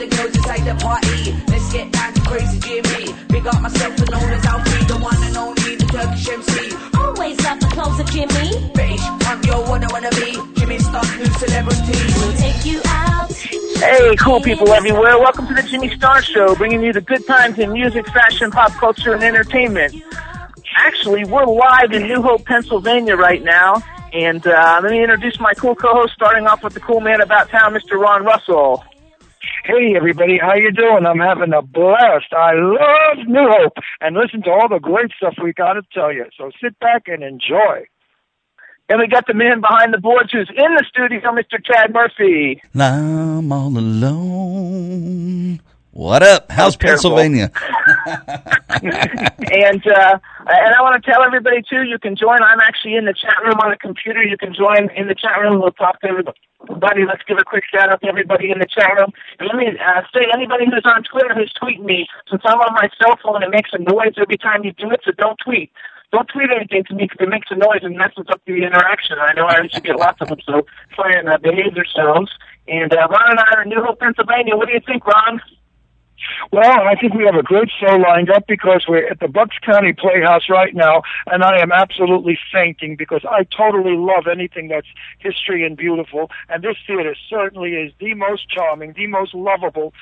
The girls inside the party. Let's get down to crazy Jimmy. Big up myself and known as Alfie, the one and only, the Turkish MC. Always love the clothes of Jimmy. British, I'm your one I wanna be. Jimmy Star, new celebrity. We'll take you out. Hey, cool people everywhere. Welcome to the Jimmy Star Show, bringing you the good times in music, fashion, pop culture, and entertainment. Actually, we're live in New Hope, Pennsylvania right now. And uh, let me introduce my cool co-host, starting off with the cool man about town, Mr. Ron Russell. Hey everybody, how you doing? I'm having a blast. I love New Hope and listen to all the great stuff we got to tell you. So sit back and enjoy. And we got the man behind the boards who's in the studio, Mr. Chad Murphy. I'm all alone. What up? How's. Pennsylvania? and uh, and I want to tell everybody too, you can join. I'm actually in the chat room on the computer. You can join in the chat room. We'll talk to everybody. Let's give a quick shout out to everybody in the chat room. And let me uh, say, anybody who's on Twitter who's tweeting me, since I'm on my cell phone, it makes a noise every time you do it. So don't tweet. Don't tweet anything to me because it makes a noise and messes up the interaction. I know I should get lots of them, so try and uh, behave yourselves. And uh, Ron and I are in New Hope, Pennsylvania. What do you think, Ron? Well, I think we have a great show lined up because we're at the Bucks County Playhouse right now, and I am absolutely fainting because I totally love anything that's history and beautiful. And this theater certainly is the most charming, the most lovable.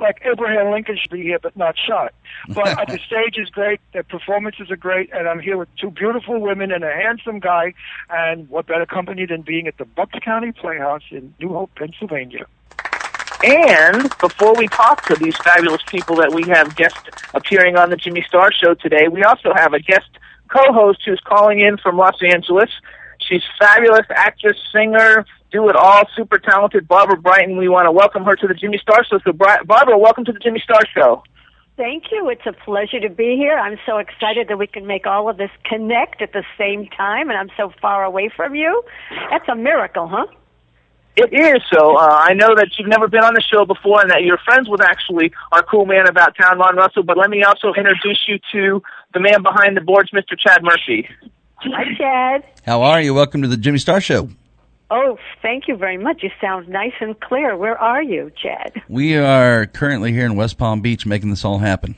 Like Abraham Lincoln should be here, but not shot. But the stage is great, the performances are great, and I'm here with two beautiful women and a handsome guy. And what better company than being at the Bucks County Playhouse in New Hope, Pennsylvania? And before we talk to these fabulous people that we have guest appearing on the Jimmy Star Show today, we also have a guest co-host who's calling in from Los Angeles. She's fabulous actress, singer, do it all, super talented Barbara Brighton. We want to welcome her to the Jimmy Star Show. So, Barbara, welcome to the Jimmy Star Show. Thank you. It's a pleasure to be here. I'm so excited that we can make all of this connect at the same time, and I'm so far away from you. That's a miracle, huh? It is so. Uh, I know that you've never been on the show before, and that you're friends with actually our cool man about town, Ron Russell. But let me also introduce you to the man behind the boards, Mr. Chad Murphy. Hi, Chad. How are you? Welcome to the Jimmy Star Show. Oh, thank you very much. You sound nice and clear. Where are you, Chad? We are currently here in West Palm Beach making this all happen.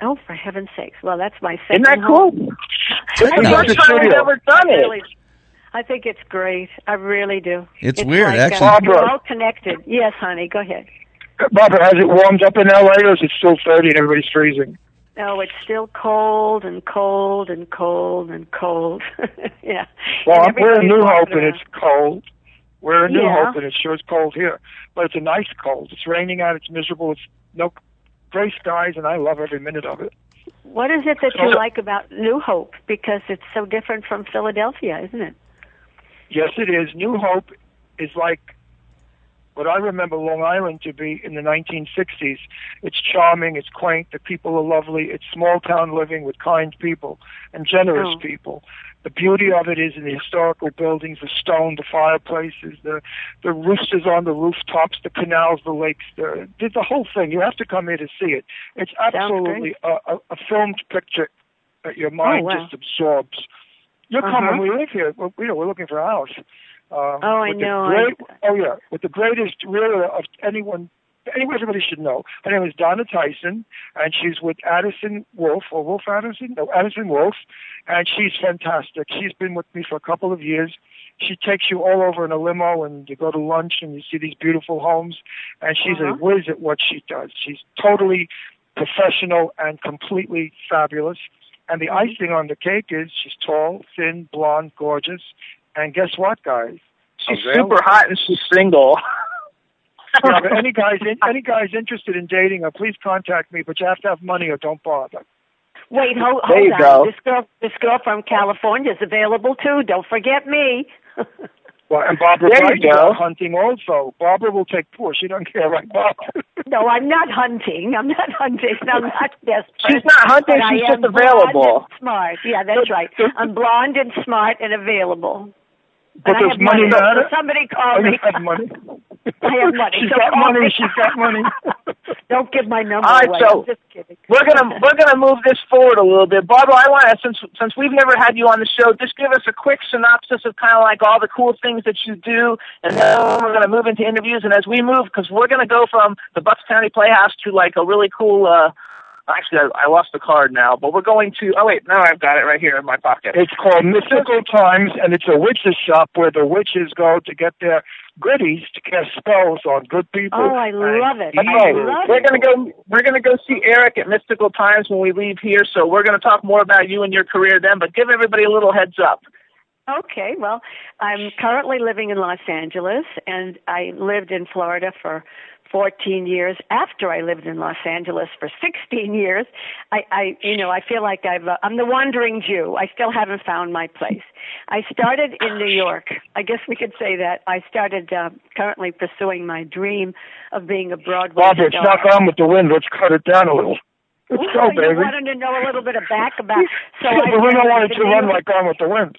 Oh, for heaven's sakes. Well, that's my second Isn't that cool? home. This is the first time we've ever done it. Really, I think it's great. I really do. It's weird, like, actually. Uh, we're Barbara. all connected. Yes, honey. Go ahead. Barbara, has it warmed up in LA or is it still 30 and everybody's freezing? No, it's still cold and cold and cold and cold. yeah. Well, we're in New walking Hope and it's cold. We're in New Yeah. Hope and it sure is cold here. But it's a nice cold. It's raining out, it's miserable, it's no gray skies, and I love every minute of it. What is it that you like about New Hope? Because it's so different from Philadelphia, isn't it? Yes, it is. New Hope is like what I remember Long Island to be in the 1960s. It's charming, it's quaint, the people are lovely, it's small town living with kind people and generous Oh. people. The beauty of it is in the historical buildings, the stone, the fireplaces, the the roosters on the rooftops, the canals, the lakes, the the, the whole thing. You have to come here to see it. It's absolutely a, a, a filmed picture that your oh, mind wow. just absorbs. You're Uh-huh. coming. We live here. We're, you know, we're looking for a house. Um, Oh, I know. I- Great, oh yeah, with the greatest really of anyone. Anyone, everybody should know. Her name is Donna Tyson, and she's with Addison Wolfe or Wolf Addison. No, Addison Wolfe, and she's fantastic. She's been with me for a couple of years. She takes you all over in a limo, and you go to lunch, and you see these beautiful homes. And she's Uh-huh. a whiz at what she does. She's totally professional and completely fabulous. And the Mm-hmm. icing on the cake is she's tall, thin, blonde, gorgeous. And guess what, guys? She's Available. super hot and she's single. yeah, but any guys, in, any guys interested in dating her, please contact me. But you have to have money, or don't bother. Wait, hold, There hold you on. go. This girl, this girl from California is available too. Don't forget me. Well, and Barbara There Bright is hunting also. Barbara will take poor. She don't care, right, Barbara? no, I'm not hunting. I'm not hunting. I'm not desperate. She's not hunting, she's just available. Smart. Yeah, that's right. I'm blonde and smart and available. But and have money money. Matter? somebody Oh, call you me. have money. I have money. She's got money. me. She's got money. Don't give my number All right, away. so- I'm just kidding. We're gonna we're gonna move this forward a little bit, Barbara. I want to since since we've never had you on the show, just give us a quick synopsis of kind of like all the cool things that you do, and then we're gonna move into interviews. And as we move, because we're gonna go from the Bucks County Playhouse to like a really cool. uh Actually, I, I lost the card now, but we're going to. Oh wait, now I've got it right here in my pocket. It's called Mystical Times, and it's a witch's shop where the witches go to get their goodies to cast spells on good people. Oh, I and love it. That's evil right. love We're it. gonna go. We're gonna go see Eric at Mystical Times when we leave here. So we're gonna talk more about you and your career then. But give everybody a little heads up. Okay, well, I'm currently living in Los Angeles, and I lived in Florida for 14 years. After I lived in Los Angeles for 16 years, I, I you know, I feel like I've, uh, I'm the wandering Jew. I still haven't found my place. I started in New York. I guess we could say that. I started uh, currently pursuing my dream of being a Broadway Barbara, it's star. not Gone with the Wind. Let's cut it down a little. Let's go, Well, baby. wanted to know a little bit of back about. So Yeah, but we don't want it to run like Gone with the Wind.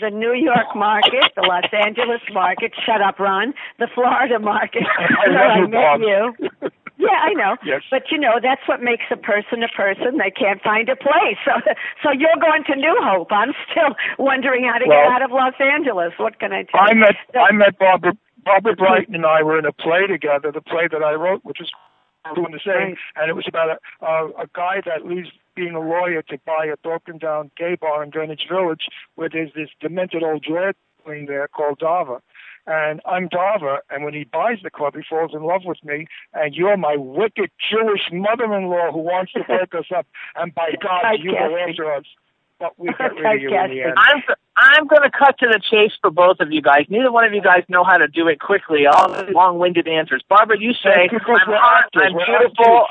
The New York market, the Los Angeles market. Shut up, Ron. The Florida market. I where I met Bob. you. Yeah, I know. Yes. But you know, that's what makes a person a person. They can't find a place. So, so you're going to New Hope. I'm still wondering how to Well, get out of Los Angeles. What can I tell I you? met So- I met Barbara Barbara Brighton and I were in a play together. The play that I wrote, which is doing the same, Right. and it was about a, a a guy that leaves being a lawyer to buy a broken down gay bar in Greenwich Village, where there's this demented old drag queen there called Dava. And I'm Dava, and when he buys the club, he falls in love with me. And you're my wicked Jewish mother-in-law who wants to break us up. And by God, you go Typecasting. after us. But we get rid of you in the end. I'm I'm going to cut to the chase for both of you guys. Neither one of you guys know how to do it quickly. All the long-winded answers. Barbara, you say I'm hot. I'm beautiful,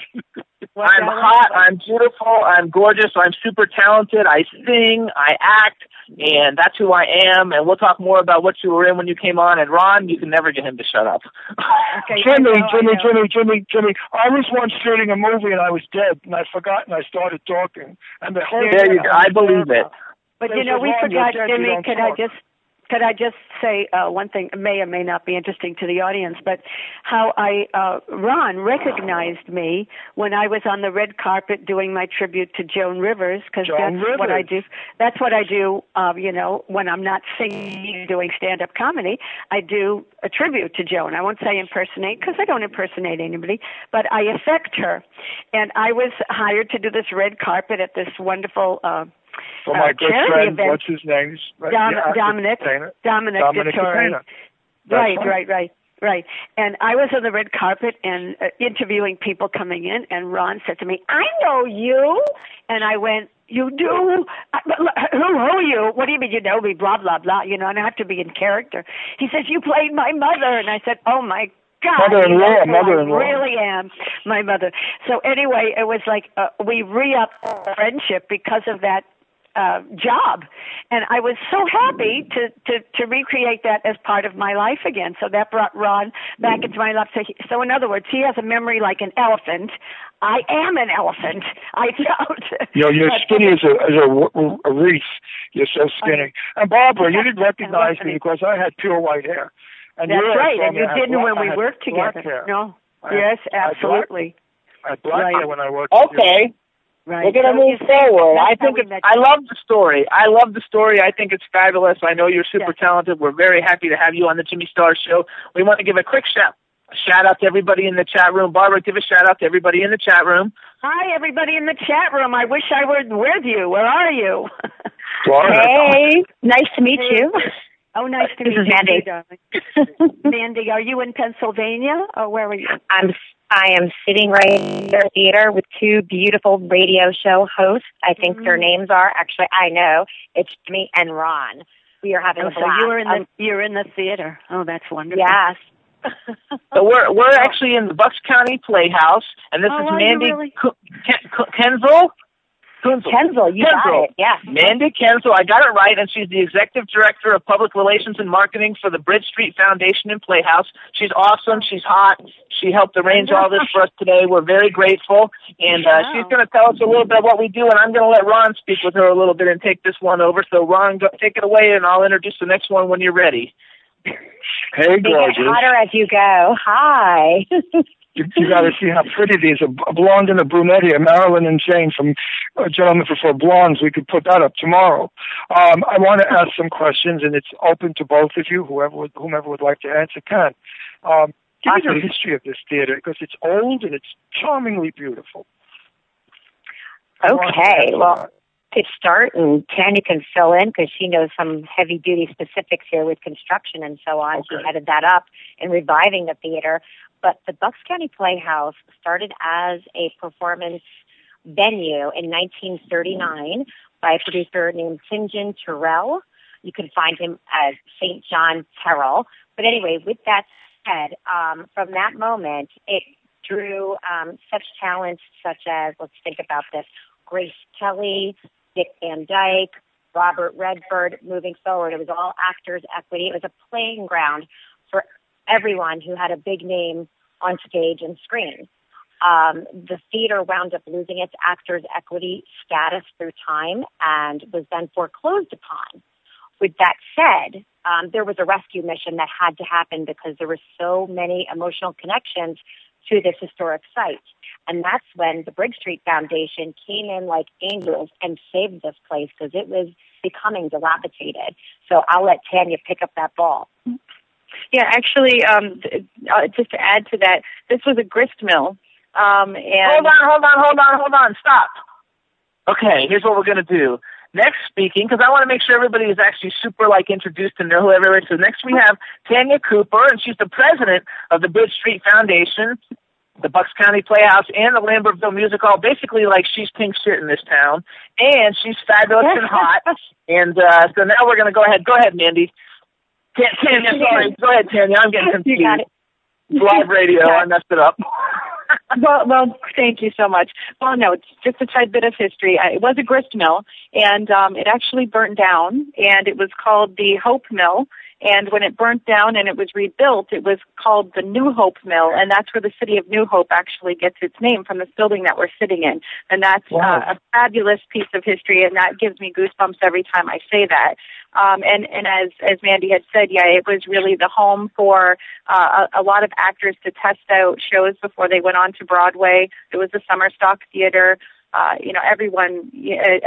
I'm hot, I'm beautiful, I'm gorgeous, I'm super talented, I sing, I act, and that's who I am. And we'll talk more about what you were in when you came on. And Ron, you can never get him to shut up. Okay, Jimmy, I know, Jimmy. Jimmy, Jimmy, Jimmy. I was once shooting a movie and I was dead and I forgot and I started talking. And the whole There you go. I believe it. But you know, we forgot, you're dead, you Jimmy. Could I just could I just say uh, one thing? May or may not be interesting to the audience, but how I uh, Ron recognized me when I was on the red carpet doing my tribute to Joan Rivers because that's what I do. That's what I do. Uh, you know, when I'm not singing, doing stand-up comedy, I do a tribute to Joan. I won't say impersonate because I don't impersonate anybody, but I affect her. And I was hired to do this red carpet at this wonderful. Uh, For my uh, good friend, event. what's his name? Dom- yeah, Dominic. Dominic, Dominic Dettori. Right, right. right, right, right. And I was on the red carpet and uh, interviewing people coming in, and Ron said to me, "I know you," and I went. You do? I- Who who are you? What do you mean you know me? Blah blah blah. You know, and I have to be in character. He says you played my mother, and I said, "Oh my God, Mother-in-law, you know who mother-in-law. I really am my mother." So anyway, it was like uh, we re-upped our friendship because of that uh, job, and I was so happy to, to to recreate that as part of my life again. So that brought Ron back into my life. So, he, so in other words, he has a memory like an elephant. I am an elephant. I felt. You know, you're But- skinny as a, as a, a reef. You're so skinny. And Barbara, you didn't recognize me because I had pure white hair. And That's you had right, and you didn't when we worked together. No. I had- yes, I had black- absolutely. I had black Right. hair when I worked. with you. Okay. Right. We're gonna So move forward. I think we it's, I love the story. I love the story. I think it's fabulous. I know you're super Yes. talented. We're very happy to have you on the Jimmy Star Show. We want to give a quick shout shout out to everybody in the chat room. Barbara, give a shout out to everybody in the chat room. Hi, everybody in the chat room. I wish I were with you. Where are you? Florida. Hey, nice to meet you. Oh, nice to This meet is you, Mandy. darling. Mandy, are you in Pennsylvania or where are you? I'm I am sitting right in their theater with two beautiful radio show hosts. I think their Mhm. names are actually I know it's Jimmy and Ron. We are having Oh, a so you're in the Um, you're in the theater. Oh, that's wonderful. yes, So we're we're actually in the Bucks County Playhouse, and this Oh, is Mandy really? Ku- Ken- Ku- Kenzel. Kunzel. Kenzel, you got it. Yeah. Mandy Kenzel, I got it right, and she's the executive director of public relations and marketing for the Bridge Street Foundation and Playhouse. She's awesome. She's hot. She helped arrange all this for us today. We're very grateful, and uh, she's going to tell us a little bit of what we do. And I'm going to let Ron speak with her a little bit and take this one over. So Ron, go, take it away, and I'll introduce the next one when you're ready. Hey, They get gorgeous. hotter as you go. Hi. You, you got to see how pretty these are. A blonde and a brunette here, Marilyn and Jane from uh, Gentlemen Prefer Blondes. We could put that up tomorrow. Um, I want to ask some questions, and it's open to both of you. Whoever, would, whomever would like to answer can. Um, give me the history of this theater because it's old and it's charmingly beautiful. I Okay, well, that. could start and Tanya can fill in because she knows some heavy duty specifics here with construction and so on. She headed that up in reviving the theater. But the Bucks County Playhouse started as a performance venue in 1939 by a producer named Sinjin Terrell. You can find him as St. John Terrell. But anyway, with that said, um, from that moment, it drew um, such talents such as, let's think about this, Grace Kelly, Dick Van Dyke, Robert Redford. Moving forward, it was all actors' equity. It was a playing ground for everyone who had a big name on stage and screen. Um, the theater wound up losing its actors' equity status through time and was then foreclosed upon. With that said, um, there was a rescue mission that had to happen because there were so many emotional connections to this historic site. And that's when the Bridge Street Foundation came in like angels and saved this place because it was becoming dilapidated. So I'll let Tanya pick up that ball. Yeah, actually, um, th- uh, just to add to that, this was a grist mill. Um, and Hold on, hold on, hold on, hold on. Stop. Okay, here's what we're gonna do. Next speaking, because I want to make sure everybody is actually super like introduced and know who everyone is. So next we have Tanya Cooper, and she's the president of the Bridge Street Foundation, the Bucks County Playhouse, and the Lambertville Music Hall. Basically, like she's pink shit in this town, and she's fabulous and hot. And uh, so now we're gonna go ahead. Go ahead, Mandy. Ta- Tanya, sorry. Go ahead, Tanya. I'm getting confused. You got it. Live radio. I messed it up. well, well, thank you so much. Well, no, it's just a tad bit of history. It was a grist mill, and um, it actually burnt down, and it was called the Hope Mill. And when it burnt down and it was rebuilt, it was called the New Hope Mill, and that's where the city of New Hope actually gets its name from this building that we're sitting in. And that's Wow. uh, a fabulous piece of history, and that gives me goosebumps every time I say that. Um, and and as as Mandy had said, yeah, it was really the home for uh, a, a lot of actors to test out shows before they went on to Broadway. It was the summer stock theater. Uh, you know, everyone,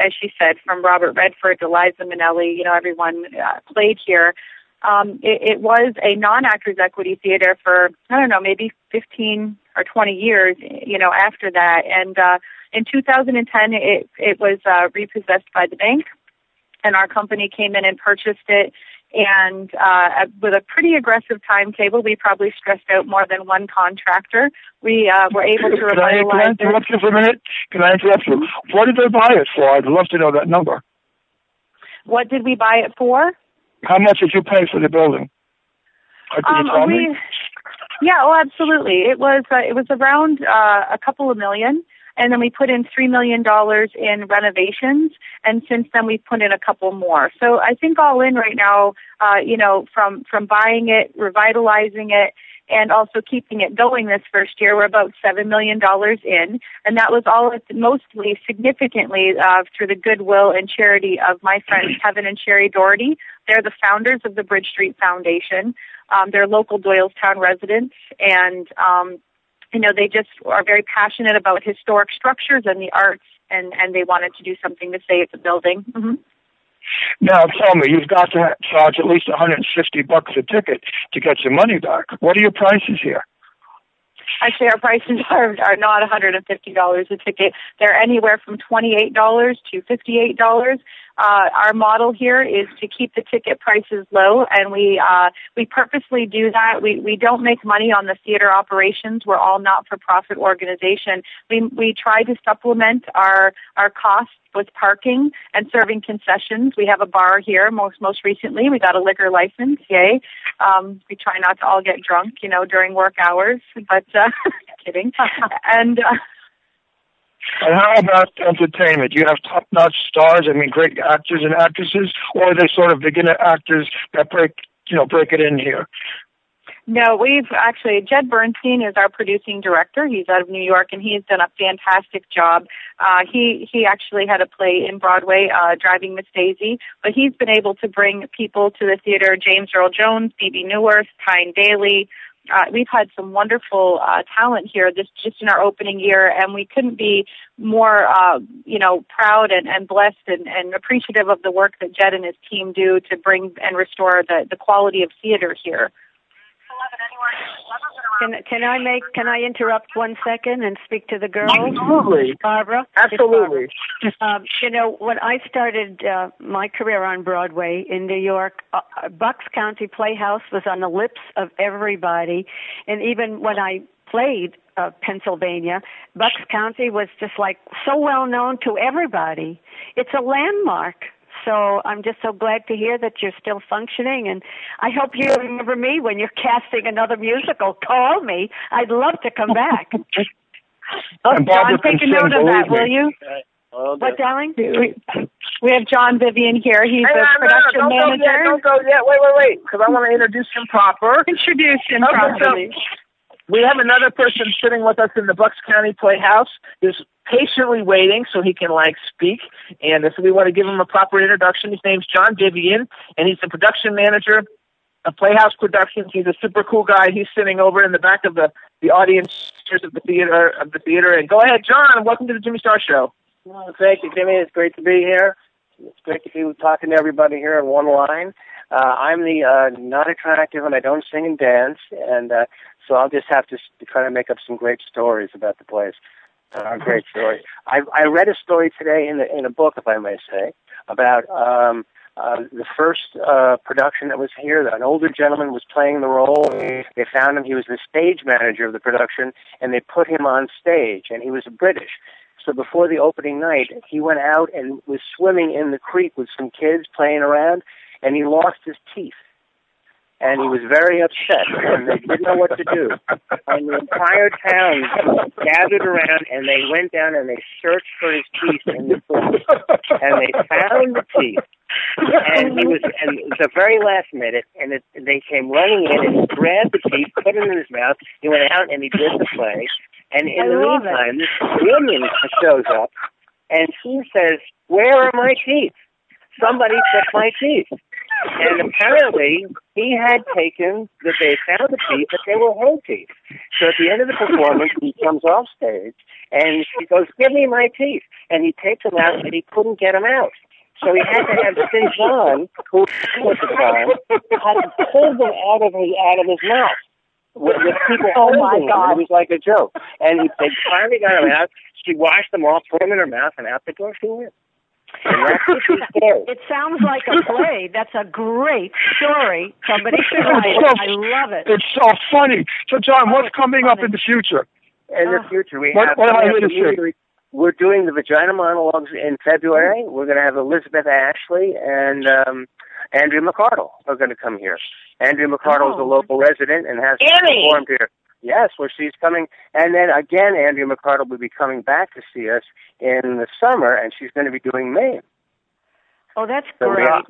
as she said, from Robert Redford to Liza Minnelli, you know, everyone uh, played here. Um, it, it was a non-actors equity theater for I don't know, maybe 15 or 20 years. You know, after that, and uh, in 2010, it it was uh, repossessed by the bank and our company came in and purchased it. And uh, with a pretty aggressive timetable, we probably stressed out more than one contractor. We uh, were able to Can I, can I interrupt you for a minute? Can I interrupt you? What did they buy it for? I'd love to know that number. What did we buy it for? How much did you pay for the building? Can you tell Um, we, me? yeah, oh, absolutely. It was uh, it was around uh, a couple of million, and then we put in three million dollars in renovations, and since then we've put in a couple more. So I think all in right now, uh, you know, from from buying it, revitalizing it, and also keeping it going this first year, we're about seven million dollars in, and that was all mostly significantly uh, through the goodwill and charity of my friends Kevin and Sherry Daugherty. They're the founders of the Bridge Street Foundation. Um, they're local Doylestown residents, and um, you know they just are very passionate about historic structures and the arts, and and they wanted to do something to save the building. hmm Now tell me, you've got to charge at least 150 bucks a ticket to get your money back. What are your prices here? Actually, our prices are are not $150 a ticket. They're anywhere from $28 to $58. Uh, our model here is to keep the ticket prices low, and we uh, we purposely do that. We we don't make money on the theater operations. We're all not-for-profit organization. We we try to supplement our our costs with parking and serving concessions. We have a bar here. Most most recently, we got a liquor license. Yay! Um, we try not to all get drunk, you know, during work hours. But uh, kidding. and uh, And how about entertainment? Do you have top-notch stars? I mean, great actors and actresses, or are they sort of beginner actors that break, you know, break it in here? No, we've actually Jed Bernstein is our producing director. He's out of New York, and he has done a fantastic job. Uh, he he actually had a play in Broadway, uh, Driving Miss Daisy, but he's been able to bring people to the theater. James Earl Jones, Phoebe Neuwirth, Tyne Daly. Uh, we've had some wonderful uh, talent here just just in our opening year, and we couldn't be more uh, you know proud and, and blessed and, and appreciative of the work that Jed and his team do to bring and restore the the quality of theater here. Can can I make can I interrupt one second and speak to the girls? Absolutely. Barbara. Absolutely. Um, you know, when I started uh, my career on Broadway in New York, uh, Bucks County Playhouse was on the lips of everybody, and even when I played uh, Pennsylvania, Bucks County was just like so well known to everybody. It's a landmark. So I'm just so glad to hear that you're still functioning, and I hope you remember me when you're casting another musical. Call me. I'd love to come back. Oh, And Barbara John, take a note of that, me. will you? What, darling? We, we have John Vivian here. He's Hang the on, no, no, production don't go manager. yet, don't go yet. Wait, wait, wait, because I want to introduce him proper. Introduce him Okay, so properly. We have another person sitting with us in the Bucks County Playhouse, just patiently waiting so he can like speak. And so we want to give him a proper introduction. His name's John Vivian, and he's the production manager of Playhouse Productions. He's a super cool guy. He's sitting over in the back of the the audience of the theater of the theater. And go ahead, John. Welcome to the Jimmy Star Show. Well, thank you, Jimmy. It's great to be here. It's great to be talking to everybody here in one line. Uh, I'm the uh, not attractive and I don't sing and dance, and uh, so I'll just have to, to try to make up some great stories about the place. Uh, great story. I, I read a story today in, the, in a book, if I may say, about um, uh, the first uh, production that was here. That an older gentleman was playing the role. They found him. He was the stage manager of the production, and they put him on stage, and he was British. So before the opening night, he went out and was swimming in the creek with some kids playing around, and he lost his teeth. And he was very upset, and they didn't know what to do. And the entire town gathered around, and they went down and they searched for his teeth in the creek, and they found the teeth. And he was, and it was the very last minute, and it, they came running in and he grabbed the teeth, put them in his mouth. He went out and he did the play. And in I the meantime, this woman shows up, and she says, "Where are my teeth? Somebody took my teeth." And apparently, he had taken that they found the teeth, but they were whole teeth. So at the end of the performance, he comes off stage, and she goes, "Give me my teeth," and he takes them out, and he couldn't get them out. So he had to have St. John, who was at the time, had to pull them out of his out of his mouth. With, with people Oh, my. God. It was like a joke. And he, they finally got him out. She washed them off, put them in her mouth, and out the door she went. And that's the true story. It sounds like a play. That's a great story. Somebody should write it. I love it. It's so funny. So, John, what's coming up in the future? In the Oh. future, we what, have. What am I going to see? We're doing the vagina monologues in February. We're going to have Elizabeth Ashley and um, Andrea McArdle are going to come here. Andrea McArdle is a Oh. local resident and has Annie! performed here. Yes, where she's coming, and then again, Andrea McArdle will be coming back to see us in the summer, and she's going to be doing Mame. Oh, that's So, great. uh,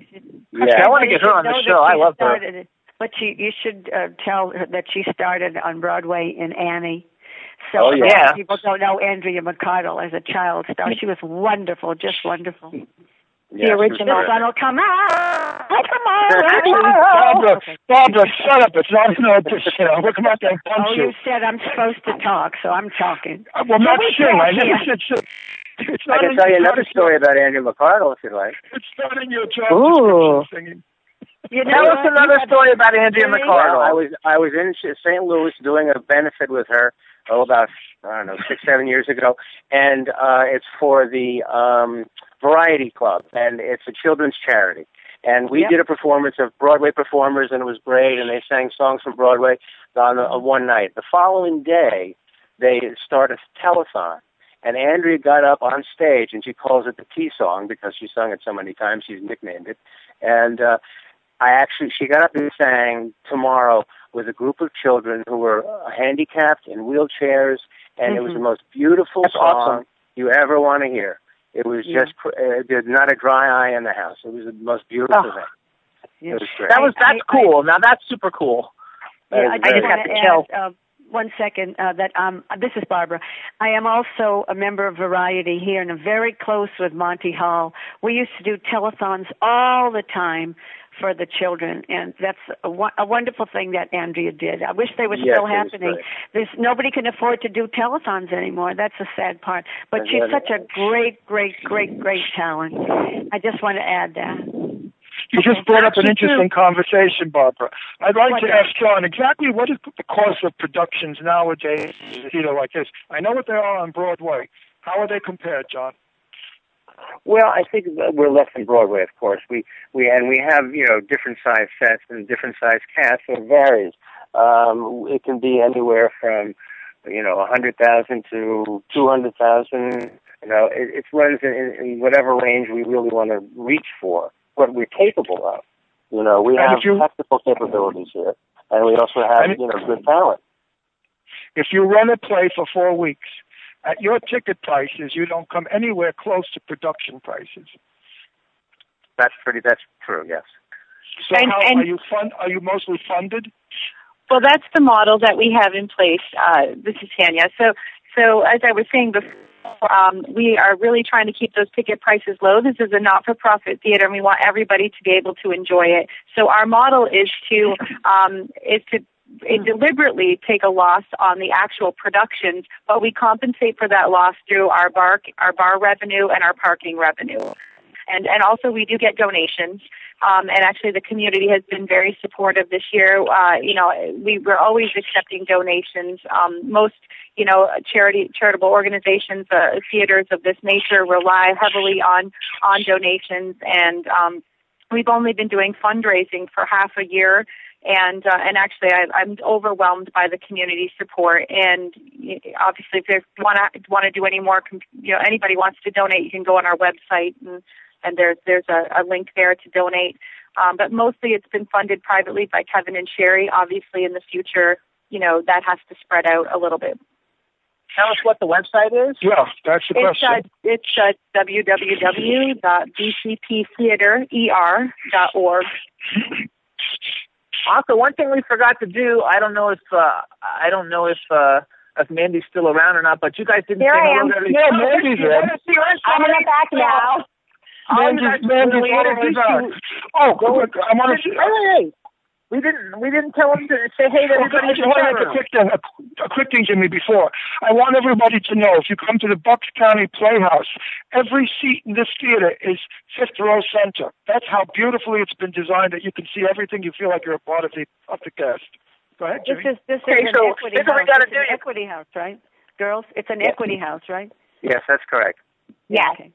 Yeah, I want to get her on the show. I she love her. But you you should uh, tell her that she started on Broadway in Annie. So Oh, yeah. people don't know Andrea McArdle as a child star. She was wonderful, just wonderful. Yeah, original. she's The great. sun will come out. Come on. Barbara, Barbara, shut up. It's not an audition. I'll come out there and Oh, you you. said I'm supposed to talk, so I'm talking. Uh, Well, not we sing. I never said sing. It's I can tell you it's not another story about Andrea McArdle if you like. It's not in your job Ooh. description singing. You know Tell us another story about Andrea Really? I was I was in St. Louis doing a benefit with her oh about I don't know six seven years ago, and uh, it's for the um, Variety Club, and it's a children's charity. And we Yep. did a performance of Broadway performers, and it was great. And they sang songs from Broadway on a, one night. The following day, they start a telethon, and Andrea got up on stage, and she calls it the Tea Song because she sung it so many times. She's nicknamed it. And uh, I actually, she got up and sang tomorrow with a group of children who were uh, handicapped in wheelchairs, and it was the most beautiful That's song awesome. you ever want to hear. It was Yeah. just cr- uh, there's not a dry eye in the house. It was the most beautiful Oh. thing. Yeah. Was. That was that's I- cool. now that's super cool. Yeah, is I just got want the to chill. add uh, one second uh, that um, this is Barbara. I am also a member of Variety here, and I'm very close with Monty Hall. We used to do telethons all the time for the children, and that's a, a wonderful thing that Andrea did. I wish they were Yes, still happening. There's nobody can afford to do telethons anymore. That's the sad part. But And she's such a great, great, great, great talent. I just want to add that. You just brought up an interesting conversation, Barbara. I'd like to ask John exactly what is the cost of productions nowadays, you know, like this. I know what they are on Broadway. How are they compared, John? Well, I think we're less than Broadway, of course. We we and we have you know different size sets and different size casts, so it varies. Um, it can be anywhere from you know a hundred thousand to two hundred thousand. You know, it, it runs in, in whatever range we really want to reach for, what we're capable of. You know, we And have you- technical capabilities here, and we also have you know good talent. If you run a play for four weeks, at your ticket prices, you don't come anywhere close to production prices. That's pretty. That's true. Yes. So And- how and- are you fund? Are you mostly funded? Well, that's the model that we have in place. Uh, this is Tanya. So, so as I was saying before, um, we are really trying to keep those ticket prices low. This is a not-for-profit theater, and we want everybody to be able to enjoy it. So, our model is to um, is to deliberately take a loss on the actual productions, but we compensate for that loss through our bar our bar revenue and our parking revenue. And and also we do get donations. Um, and actually, the community has been very supportive this year. Uh, you know, we we're always accepting donations. Um, most, you know, charity charitable organizations, uh, theaters of this nature rely heavily on on donations, and um, we've only been doing fundraising for half a year. And uh, and actually, I, I'm overwhelmed by the community support. And obviously, if you want to want to do any more, you know, anybody wants to donate, you can go on our website and and there's there's a, a link there to donate. Um, but mostly it's been funded privately by Kevin and Sherry. Obviously, in the future, you know that has to spread out a little bit. Tell us what the website is. Yeah, that's the It's uh, question. it's uh, www.bcptheater.org. Also, one thing we forgot to do. I don't know if uh, I don't know if uh, if Mandy's still around or not, but you guys didn't Here say I hello am. to. Yeah, Mandy's there. wanna see us? I'm in the back now. Oh, you Mandy's, guys- Mandy's we all the way introduced you. Oh, quick, I want to. Hey, hey, hey. We didn't we didn't tell them to say hey to Okay, everybody I just the want to chat make a room. quick thing, a, a quick thing, Jimmy. Before I want everybody to know, if you come to the Bucks County Playhouse, every seat in this theater is fifth row center. That's how beautifully it's been designed. That you can see everything. You feel like you're a part of the of the cast. Go ahead, This Jimmy. is this Okay, is an so equity this is what we house. gotta It's an do. equity house, right? Girls, it's an Yeah. equity house, right? Yes, that's correct. Yes. Okay.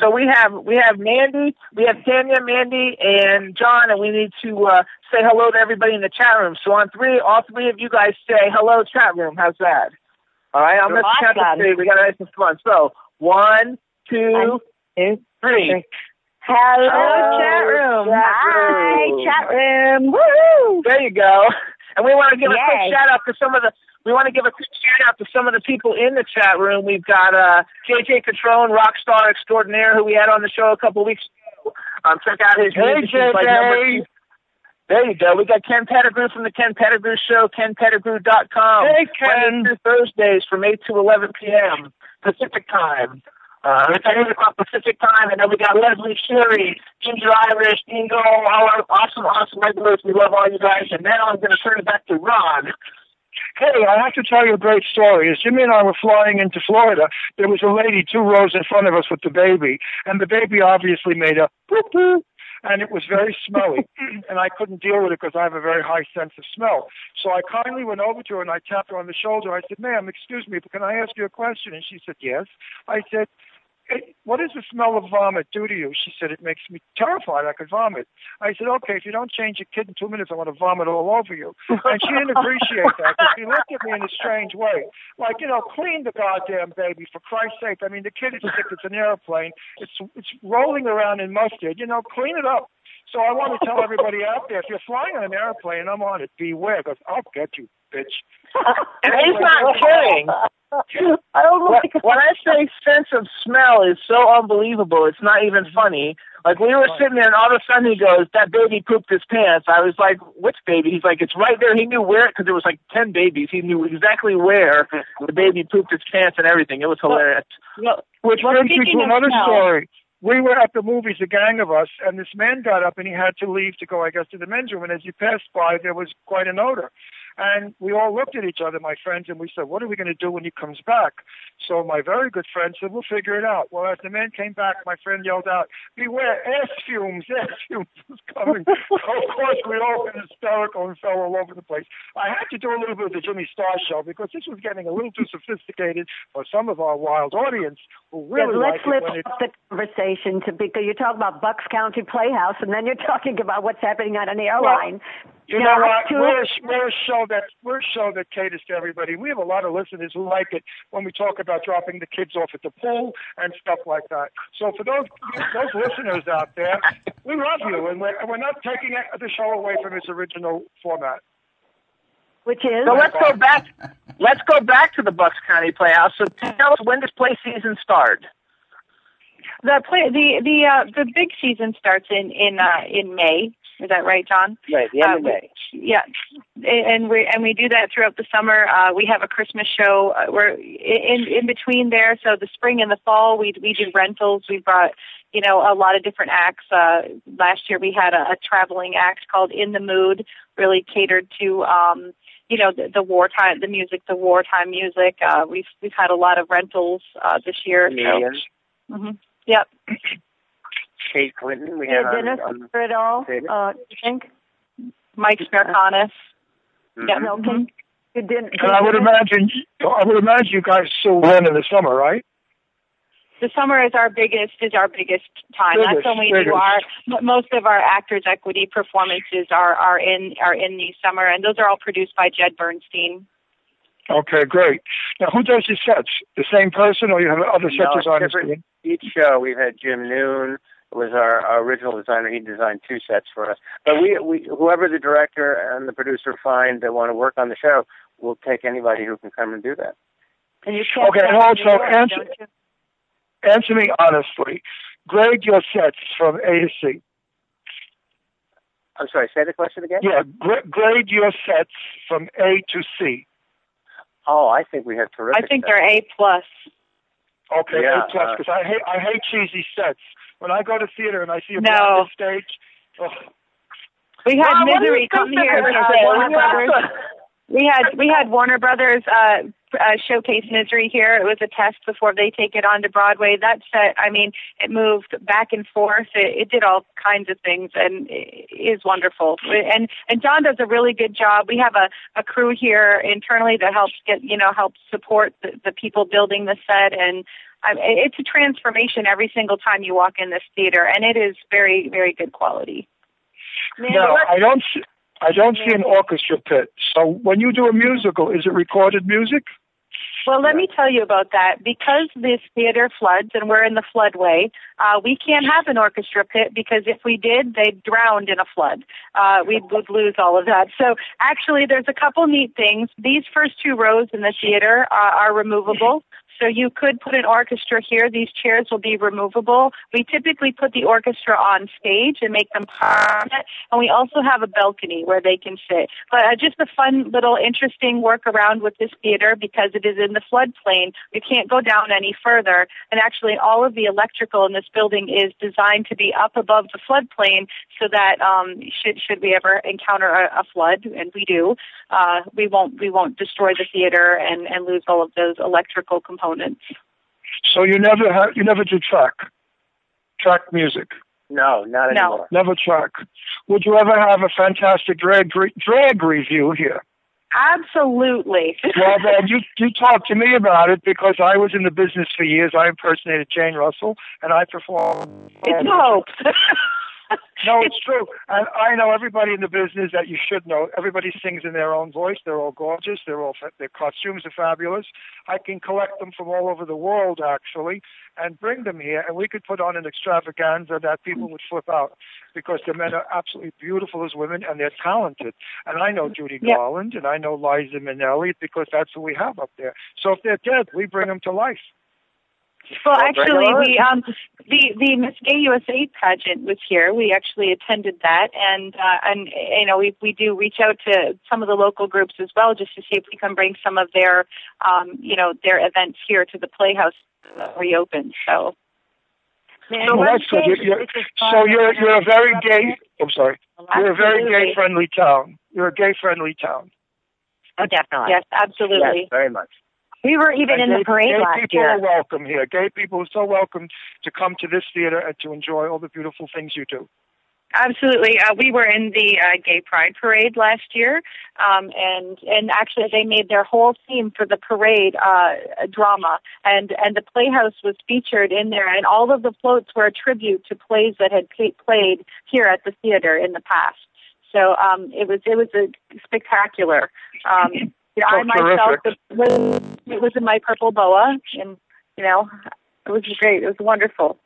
So we have we have Mandy, we have Tanya, Mandy, and John, and we need to uh, say hello to everybody in the chat room. So on three, all three of you guys say hello, chat room. How's that? All right, I'm going to count to three. We got to nice and fun. So one, two, two, three. Hello, Hello, chat room. chat Hi, room. chat room. Woo! There you go. And we want to give a quick shout out to some of the. We want to give a quick shout out to some of the people in the chat room. We've got uh, JJ Catrone, rock star extraordinaire, who we had on the show a couple weeks ago. Um, check out his Hey, music. He's like JJ. number. There you go. We got Ken Pettigrew from the Ken Pettigrew Show, kenpettigrew.com. Hey, Ken. Through Thursdays from 8 to 11 p.m. Pacific time. Uh, it's 8 o'clock Pacific time, and then we got Leslie Sherry, Ginger Irish, Dingo, all our awesome, awesome regulars. We love all you guys. And now I'm going to turn it back to Ron. Hey, I have to tell you a great story. As Jimmy and I were flying into Florida, there was a lady two rows in front of us with the baby, and the baby obviously made a boop boop. and it was very smelly, and I couldn't deal with it because I have a very high sense of smell. So I kindly went over to her and I tapped her on the shoulder. I said, "Ma'am, excuse me, but can I ask you a question?" And she said, "Yes." I said, "Hey, "What does the smell of vomit do to you?" She said, "It makes me terrified. I could vomit." I said, "Okay, if you don't change your kid in two minutes, I want to vomit all over you." And she didn't appreciate that. She looked at me in a strange way, like you know, clean the goddamn baby for Christ's sake. I mean, the kid is sick. It's an airplane. It's it's rolling around in mustard. You know, clean it up. So I want to tell everybody out there, if you're flying on an airplane, I'm on it, beware, because I'll get you, bitch. And he's not kidding. I don't when, when I say sense of smell is so unbelievable, it's not even mm-hmm. funny. Like we were sitting there, and all of a sudden he goes, "That baby pooped his pants." I was like, "Which baby?" He's like, "It's right there." He knew where because there was like ten babies. He knew exactly where the baby pooped his pants and everything. It was hilarious. Which Well, brings me to another smell- story. We were at the movies, a gang of us, and this man got up and he had to leave to go, I guess, to the men's room. And as he passed by, there was quite an odor. And we all looked at each other, my friends, and we said, What are we going to do when he comes back? So my very good friend said, We'll figure it out. Well, as the man came back, my friend yelled out, Beware, ass fumes, ass fumes was coming. so, of course, we all went hysterical and fell all over the place. I had to do a little bit of the Jimmy Star show because this was getting a little too sophisticated for some of our wild audience who really Yeah, let's it lift it up the conversation to because you're talking about Bucks County Playhouse, and then you're talking about what's happening on an airline. You Now, know what? We're a, we're a show that we're a show that caters to everybody. We have a lot of listeners who like it when we talk about dropping the kids off at the pool and stuff like that. So for those those listeners out there, we love you, and we're and we're not taking the show away from its original format. Which is So let's go back. Let's go back to the Bucks County Playhouse. So tell us when does play season start? The play the the uh, the big season starts in in uh, in May. Is that right, John? Right, the end Uh, of May. Yeah, and we and we do that throughout the summer. Uh, we have a Christmas show. Uh, we're in in between there. So the spring and the fall, we we do rentals. We brought you know a lot of different acts. Uh, last year we had a, a traveling act called In the Mood, really catered to. Um, you know the, the wartime, the music, the wartime music. Uh, we've we've had a lot of rentals uh, this year. So, hmm Yep. Kate Clinton. We Did had Dennis on for it all? Uh, you think? Mike Smerconish. Mhm. No, can, you didn't. And I would imagine, I would imagine you guys still win in the summer, right? the summer is our biggest is our biggest time. Biggest, That's when we do biggest. our most of our actors equity performances are are in are in the summer, and those are all produced by Jed Bernstein. Okay, great. Now, who does your sets? The same person, or you have other No, sets on the different. screen? Each show we've had Jim Noone was our, our original designer. He designed two sets for us. But we, we whoever the director and the producer find that want to work on the show, we'll take anybody who can come and do that. And you can't Okay, and come to also York, answer- you? Answer me honestly. Grade your sets from A to C. I'm sorry. Say the question again. Yeah, gra- grade your sets from A to C. Oh, I think we have terrific. I think sets. they're A plus. Okay, Yeah, A plus, uh, because I hate I hate cheesy sets. When I go to theater and I see a No. no. stage, oh, We had Mom, what do you Misery come here. Uh, We had we had Warner Brothers uh, uh, showcase Misery here. It was a test before they take it on to Broadway. That set, I mean, it moved back and forth. It, it did all kinds of things, and is wonderful. And and John does a really good job. We have a, a crew here internally that helps get you know helps support the, the people building the set and. I, it's a transformation every single time you walk in this theater, and it is very, very good quality. no, I don't I don't see an orchestra pit. So when you do a musical, is it recorded music? Well, let me tell you about that. Because this theater floods and we're in the floodway, uh, we can't have an orchestra pit because if we did, they'd drowned in a flood. Uh, we would lose all of that. So actually, there's a couple neat things. These first two rows in the theater uh, are removable. So you could put an orchestra here. These chairs will be removable. We typically put the orchestra on stage and make them permanent. And we also have a balcony where they can sit. But uh, just a fun little interesting workaround with this theater because it is in the floodplain. We can't go down any further. And actually, all of the electrical in this building is designed to be up above the floodplain so that um, should should we ever encounter a, a flood, and we do, uh, we won't we won't destroy the theater and and lose all of those electrical components. So you never have you never do track track music. No, not No. anymore. Never track. Would you ever have a fantastic drag drag review here? Absolutely. well, then you you talk to me about it because I was in the business for years. I impersonated Jane Russell, and I performed. It's hope. no, it's true. And I know everybody in the business that you should know. Everybody sings in their own voice. They're all gorgeous. They're all fa- their costumes are fabulous. I can collect them from all over the world actually, and bring them here, and we could put on an extravaganza that people would flip out because the men are absolutely beautiful as women and they're talented. And I know Judy Yep. Garland and I know Liza Minnelli because that's who we have up there. So if they're dead, we bring them to life. Well, Well, actually, it on. we um the the Miss Gay USA pageant was here. We actually attended that, and uh, and you know we we do reach out to some of the local groups as well, just to see if we can bring some of their um you know their events here to the Playhouse uh, reopen. So So that's good. You're, you're, so you're you're a very gay. I'm sorry. You're a very gay friendly town. You're a gay friendly town. Oh, definitely. yes, absolutely. Yes, very much. We were even And in gay, the parade gay last people year. are welcome here. Gay people are so welcome to come to this theater and to enjoy all the beautiful things you do. Absolutely. Uh, we were in the uh, Gay Pride Parade last year, um, and and actually they made their whole theme for the parade uh, drama, and and the Playhouse was featured in there, and all of the floats were a tribute to plays that had pa- played here at the theater in the past. So um, it was it was a spectacular. Um, you know, I myself was, it was in my purple boa, and you know it was great. It was wonderful.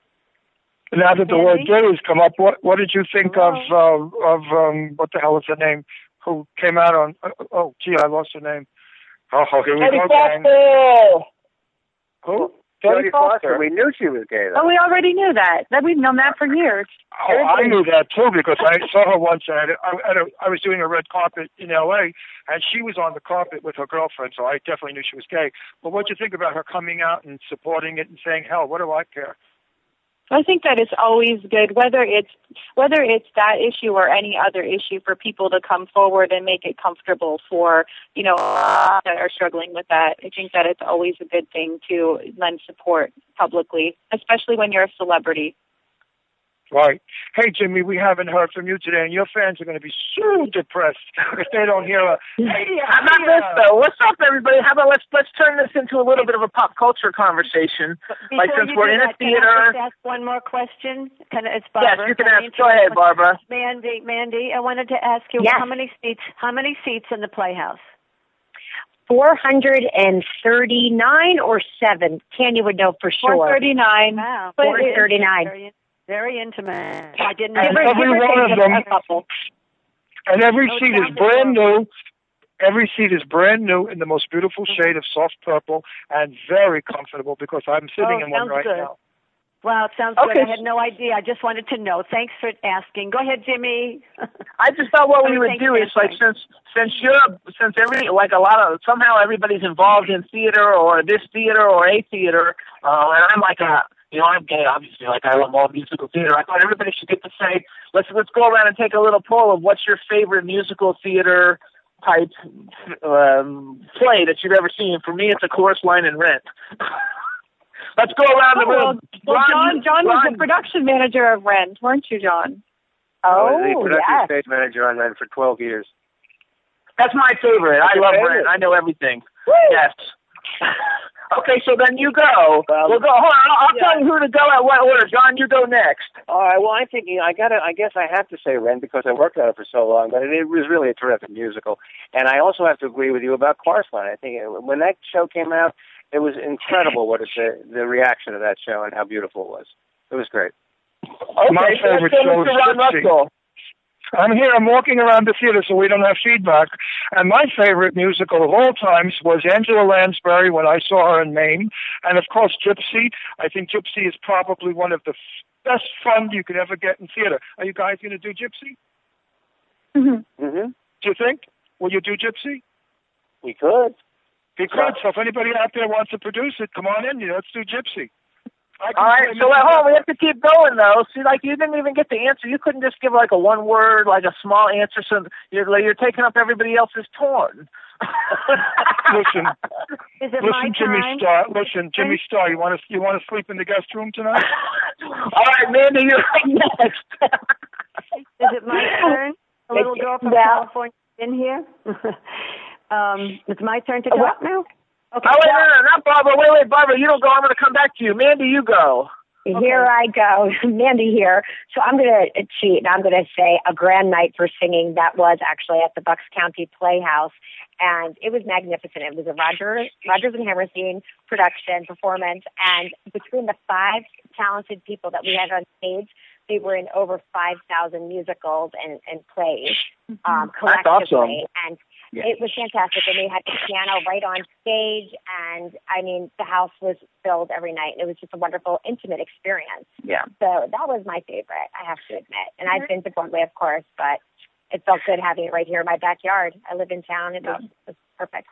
Now that the word gay has come up, what what did you think of uh, of um, what the hell is her name? Who came out on? Uh, oh, gee, I lost her name. Oh, here we Jodie go! Who? Jodie Foster. We knew she was gay, though. Oh, we already knew that. That we've known that for oh, years. Oh, I knew that too because I saw her once at, a, at a, I was doing a red carpet in L.A. and she was on the carpet with her girlfriend, so I definitely knew she was gay. But what do you think about her coming out and supporting it and saying, "Hell, what do I care"? I think that it's always good, whether it's whether it's that issue or any other issue, for people to come forward and make it comfortable for you know that are struggling with that. I think that it's always a good thing to lend support publicly, especially when you're a celebrity. Right. Hey, Jimmy, we haven't heard from you today, and your fans are going to be so depressed if they don't hear a. Hey, How about this though? What's up, everybody? How about let's let's turn this into a little bit of a pop culture conversation. Like Before since you we're do in a that, Can I just ask one more question? Can I, it's Yes, you can I ask. Go ahead. Barbara. Mandy, Mandy, I wanted to ask you Yes. how many seats? How many seats in the Playhouse? 439 or 7. Tanya would know for sure. Four thirty nine. Wow, But very- 439. Very, very intimate. I didn't. And know. every one of them, and every Oh, seat is brand new. Every seat is brand new in the most beautiful shade of soft purple and very comfortable because I'm sitting Oh, in one sounds right good. now. Wow, it sounds Okay. good. I had no idea. I just wanted to know. Thanks for asking. Go ahead, Jimmy. I just thought what we What would do you do is like since since you're since every like a lot of somehow everybody's involved in theater or this theater or a theater, uh, and I'm like a you know I'm gay obviously like I love all musical theater. I thought everybody should get to say let's let's go around and take a little poll of what's your favorite musical theater type um, play that you've ever seen. For me, it's a chorus line in Rent. let's go around the Oh, well, room. well, John, John was the production manager of Rent, weren't you, John? Oh, I was Oh, the production yes. stage manager on Rent for 12 years. That's my favorite. I love favorite? Rent. I know everything. Yes. okay, so then you go. Well, we'll go. Hold on. I'll, I'll yeah. tell you who to go at what order. John, you go next. All right. Well, I'm thinking I got to. I guess I have to say Ren because I worked on it for so long. But it, it was really a terrific musical, and I also have to agree with you about Chorus I think it, when that show came out, it was incredible what it, the the reaction to that show and how beautiful it was. It was great. Okay, My so let's favorite go show is Ron Russell. I'm here. I'm walking around the theater so we don't have feedback. And my favorite musical of all times was Angela Lansbury when I saw her in Mame. And of course, Gypsy. I think Gypsy is probably one of the f- best fun you could ever get in theater. Are you guys going to do Gypsy? Mm-hmm. Do you think? Will you do Gypsy? We could. We could. So if anybody out there wants to produce it, come on in. Let's do Gypsy. All right, so at home we have to keep going though. See, like you didn't even get the answer. You couldn't just give like a one word, like a small answer. So you're like, you're taking up everybody else's torn. listen, Is it listen, my Jimmy time? Star. Listen, Jimmy Star. You want to you want to sleep in the guest room tonight? All right, Mandy, you're next. Is it my turn? A little girl from California in here. um, it's my turn to talk now. Okay. Oh wait, no, no, not Barbara. Wait, wait, Barbara, you don't go. I'm going to come back to you. Mandy, you go. Here I go, Mandy here. So I'm going to cheat and I'm going to say a grand night for singing that was actually at the Bucks County Playhouse. And it was magnificent. It was a Roger, Rogers and Hammerstein production performance. And between the five talented people that we had on stage, they were in over 5,000 musicals and, and plays um, That's awesome. And it was fantastic. And they had the piano right on stage. And I mean, the house was filled every night. And it was just a wonderful, intimate experience. Yeah. So that was my favorite, I have to admit. And I've mm-hmm. been to Broadway, of course, but it felt good having it right here in my backyard. I live in town. It was, it was perfect.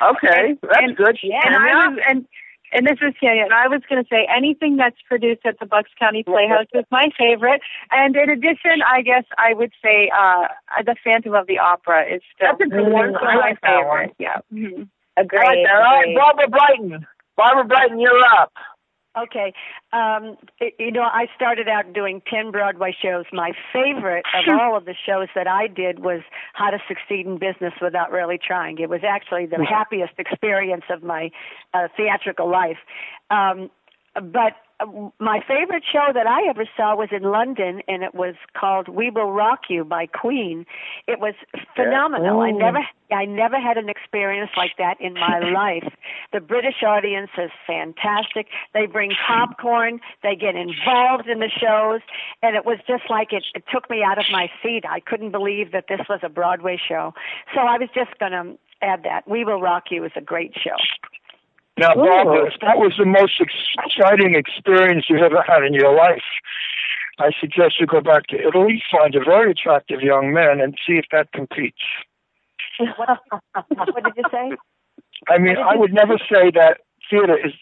Okay, that's and- good. Yeah. And I was and and this is Tanya, and I was going to say anything that's produced at the Bucks County Playhouse is my favorite. And in addition, I guess I would say uh the Phantom of the Opera is still That's a good one. one of I my like that one. favorites. Yeah. Mhm. Agreed. All right, then. All right, agreed. Barbara Brighton. Barbara Brighton, you're up. Okay. Um, you know, I started out doing 10 Broadway shows. My favorite of all of the shows that I did was How to Succeed in Business Without Really Trying. It was actually the happiest experience of my uh, theatrical life. Um, but my favorite show that I ever saw was in London, and it was called "We Will Rock You" by Queen. It was phenomenal. I never, I never had an experience like that in my life. The British audience is fantastic. They bring popcorn. They get involved in the shows, and it was just like it, it took me out of my seat. I couldn't believe that this was a Broadway show. So I was just going to add that "We Will Rock You" is a great show. Now, oh. Barbara, if that was the most exciting experience you ever had in your life, I suggest you go back to Italy, find a very attractive young man, and see if that competes. What, what did you say? I mean, I would never say that theater is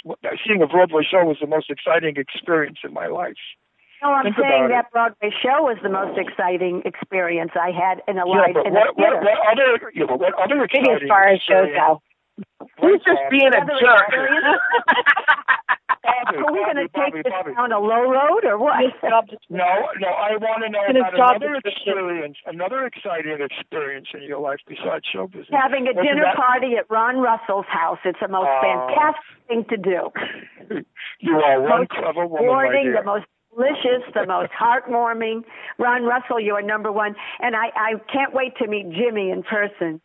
seeing a Broadway show was the most exciting experience in my life. No, I'm Think saying that Broadway show was the most exciting experience I had in a Yeah, but in what, what, theater. what other yeah, but what other Maybe as far as shows go. He's just being a jerk. Are we going to Bobby, take this Bobby. down a low road or what? No, no, I want to know Gonna about another experience, another exciting experience in your life besides show business. Having a Wasn't dinner that- party at Ron Russell's house. It's the most Oh. fantastic thing to do. You are one most clever woman, my rewarding, dear. the most delicious, the most heartwarming. Ron Russell, you are number one. And I, I can't wait to meet Jimmy in person.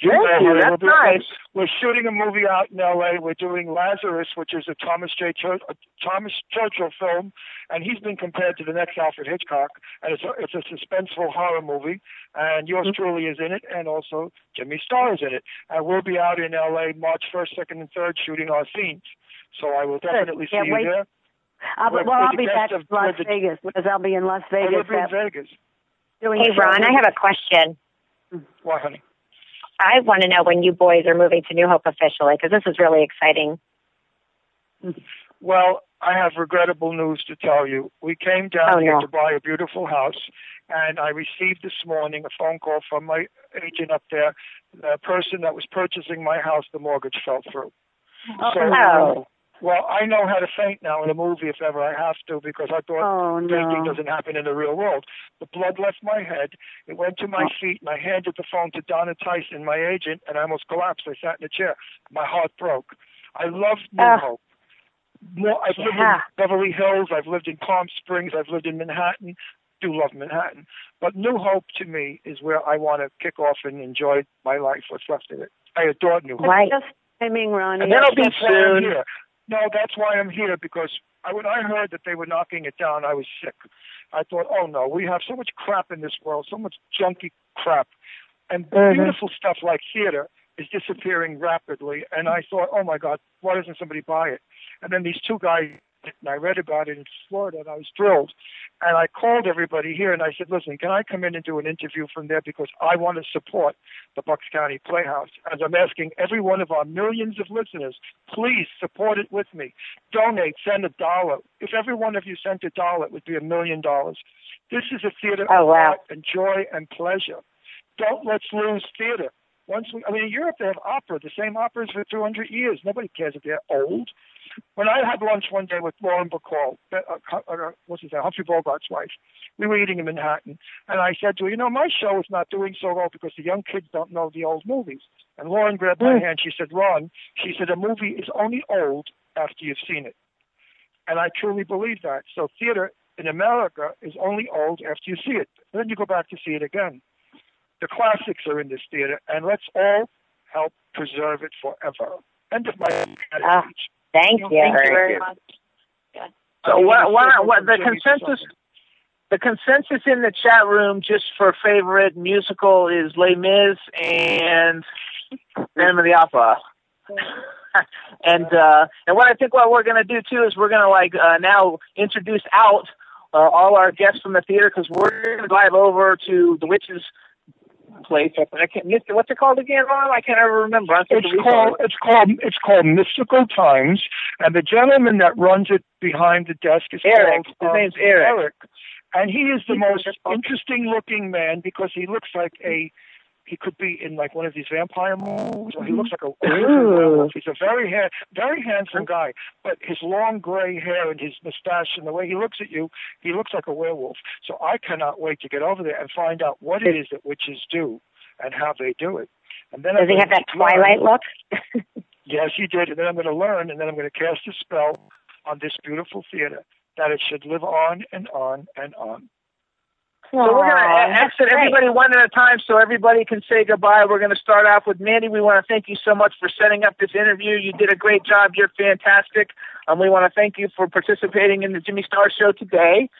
You Thank know, you, honey, that's we're, nice. We're shooting a movie out in L.A. We're doing Lazarus, which is a Thomas J. Chur- a Thomas Churchill film, and he's been compared to the next Alfred Hitchcock. And it's a, it's a suspenseful horror movie, and yours Mm-hmm. truly is in it, and also Jimmy Star is in it. And we'll be out in L.A. March 1st, 2nd, and 3rd shooting our scenes. So I will definitely see Can't you wait. there. I'll, We're- well, I'll be back in Las the- Vegas because I'll be in Las Vegas. I Vegas. live in that- Vegas. doing Hey, shows. Ron, I have a question. Why, honey? I want to know when you boys are moving to New Hope officially, because this is really exciting. Well, I have regrettable news to tell you. We came down Oh, here no. to buy a beautiful house, and I received this morning a phone call from my agent up there. The person that was purchasing my house, the mortgage fell through. So, Oh. Well, I know how to faint now in a movie if ever I have to because I thought Oh, fainting doesn't happen in the real world. The blood left my head. It went to my Oh. feet, and I handed the phone to Donna Tyson, my agent, and I almost collapsed. I sat in a chair. My heart broke. I love New Ah. Hope. More, I've lived in Beverly Hills. I've lived in Palm Springs. I've lived in Manhattan. Do love Manhattan, but New Hope to me is where I want to kick off and enjoy my life. What's left of it. I adore New Hope. Right. Just timing, Ronnie. And that'll be That's why I'm soon. here. No, that's why I'm here because I, when I heard that they were knocking it down, I was sick. I thought, oh no, we have so much crap in this world, so much junky crap, and Mhm. beautiful stuff like theater is disappearing rapidly. And I thought, oh my God, why doesn't somebody buy it? And then these two guys and I read about it in Florida, and I was thrilled. And I called everybody here, and I said, "Listen, can I come in and do an interview from there because I want to support the Bucks County Playhouse?" As I'm asking every one of our millions of listeners, please support it with me. Donate, send a dollar. If every one of you sent a dollar, it would be a million dollars. This is a theater Oh, of wow. art and joy and pleasure. Don't let's lose theater. Once we, I mean, in Europe they have opera, the same operas for 200 years. Nobody cares if they're old. When I had lunch one day with Lauren Bacall, uh, uh, uh, what's his name, Humphrey Bogart's wife, we were eating in Manhattan, and I said to her, you know, my show is not doing so well because the young kids don't know the old movies. And Lauren grabbed my hand. She said, Ron, she said, a movie is only old after you've seen it. And I truly believe that. So theater in America is only old after you see it. Then you go back to see it again. The classics are in this theater, and let's all help preserve it forever. End of my Ah, thank you. Thank you very much. So what? What? What? The consensus. The consensus in the chat room just for favorite musical is Les Mis and Phantom of the Opera. and uh and what I think what we're gonna do too is we're gonna like uh now introduce out uh, all our guests from the theater because we're gonna drive over to the witches place. I can't miss it. What's it called again, Ron? I can't ever remember. It's called it's called it's called Mystical Times, and the gentleman that runs it behind the desk is Eric. called His um, name's Eric. and he is the most interesting looking man because he looks like a he could be in like one of these vampire movies, or he looks like a, werewolf. He's a very ha- very handsome guy, but his long gray hair and his mustache and the way he looks at you, he looks like a werewolf. So I cannot wait to get over there and find out what it is that witches do and how they do it. And then Does I'm he have that Twilight learn- look? Yes, he did. And then I'm going to learn, and then I'm going to cast a spell on this beautiful theater that it should live on and on and on. So we're going to exit great. everybody one at a time so everybody can say goodbye. We're going to start off with Mandy. We want to thank you so much for setting up this interview. You did a great job. You're fantastic. Um, we want to thank you for participating in the Jimmy Star Show today.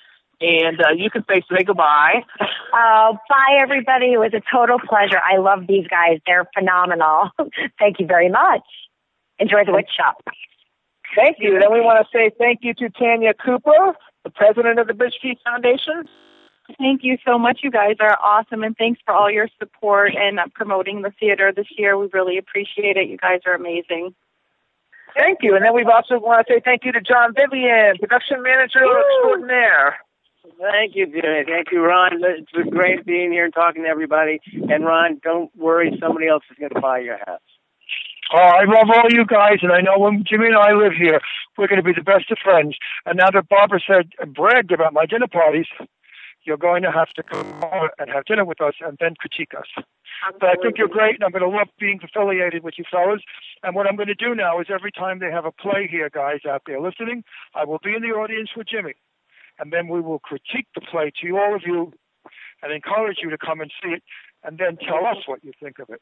And uh, you can say, say goodbye. Oh, bye everybody. It was a total pleasure. I love these guys. They're phenomenal. Thank you very much. Enjoy the witch shop. Thank you. Then we want to say thank you to Tanya Cooper, the president of the Bridge Street Foundation. Thank you so much. You guys are awesome, and thanks for all your support and uh, promoting the theater this year. We really appreciate it. You guys are amazing. Thank you. And then we've also want to say thank you to John Vivian, production manager extraordinaire. Thank you, Jimmy. Thank you, Ron. It's been great being here and talking to everybody. And Ron, don't worry, somebody else is going to buy your house. Oh, I love all you guys, and I know when Jimmy and I live here, we're going to be the best of friends. And now that Barbara said bragged about my dinner parties, you're going to have to come over and have dinner with us and then critique us. But I think you're great, and I'm going to love being affiliated with you fellas. And what I'm going to do now is every time they have a play here, guys out there listening, I will be in the audience with Jimmy, and then we will critique the play to you, all of you, and encourage you to come and see it, and then tell us what you think of it.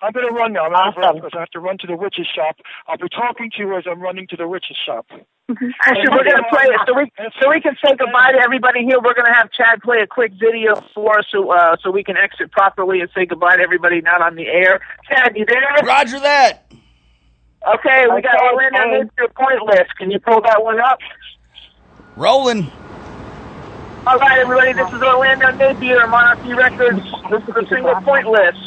I'm going to run now. I'm out of breath because I have to run to the witch's shop. I'll be talking to you as I'm running to the witch's shop. Actually, we're going to play it so we so we can say goodbye to everybody here. We're going to have Chad play a quick video for us so uh, so we can exit properly and say goodbye to everybody not on the air. Chad, you there? Roger that. Okay, we got Okay, Orlando thanks. Napier point list. Can you pull that one up? Rolling. All right, everybody. This is Orlando Napier, Monarchy Records. This is a single point list.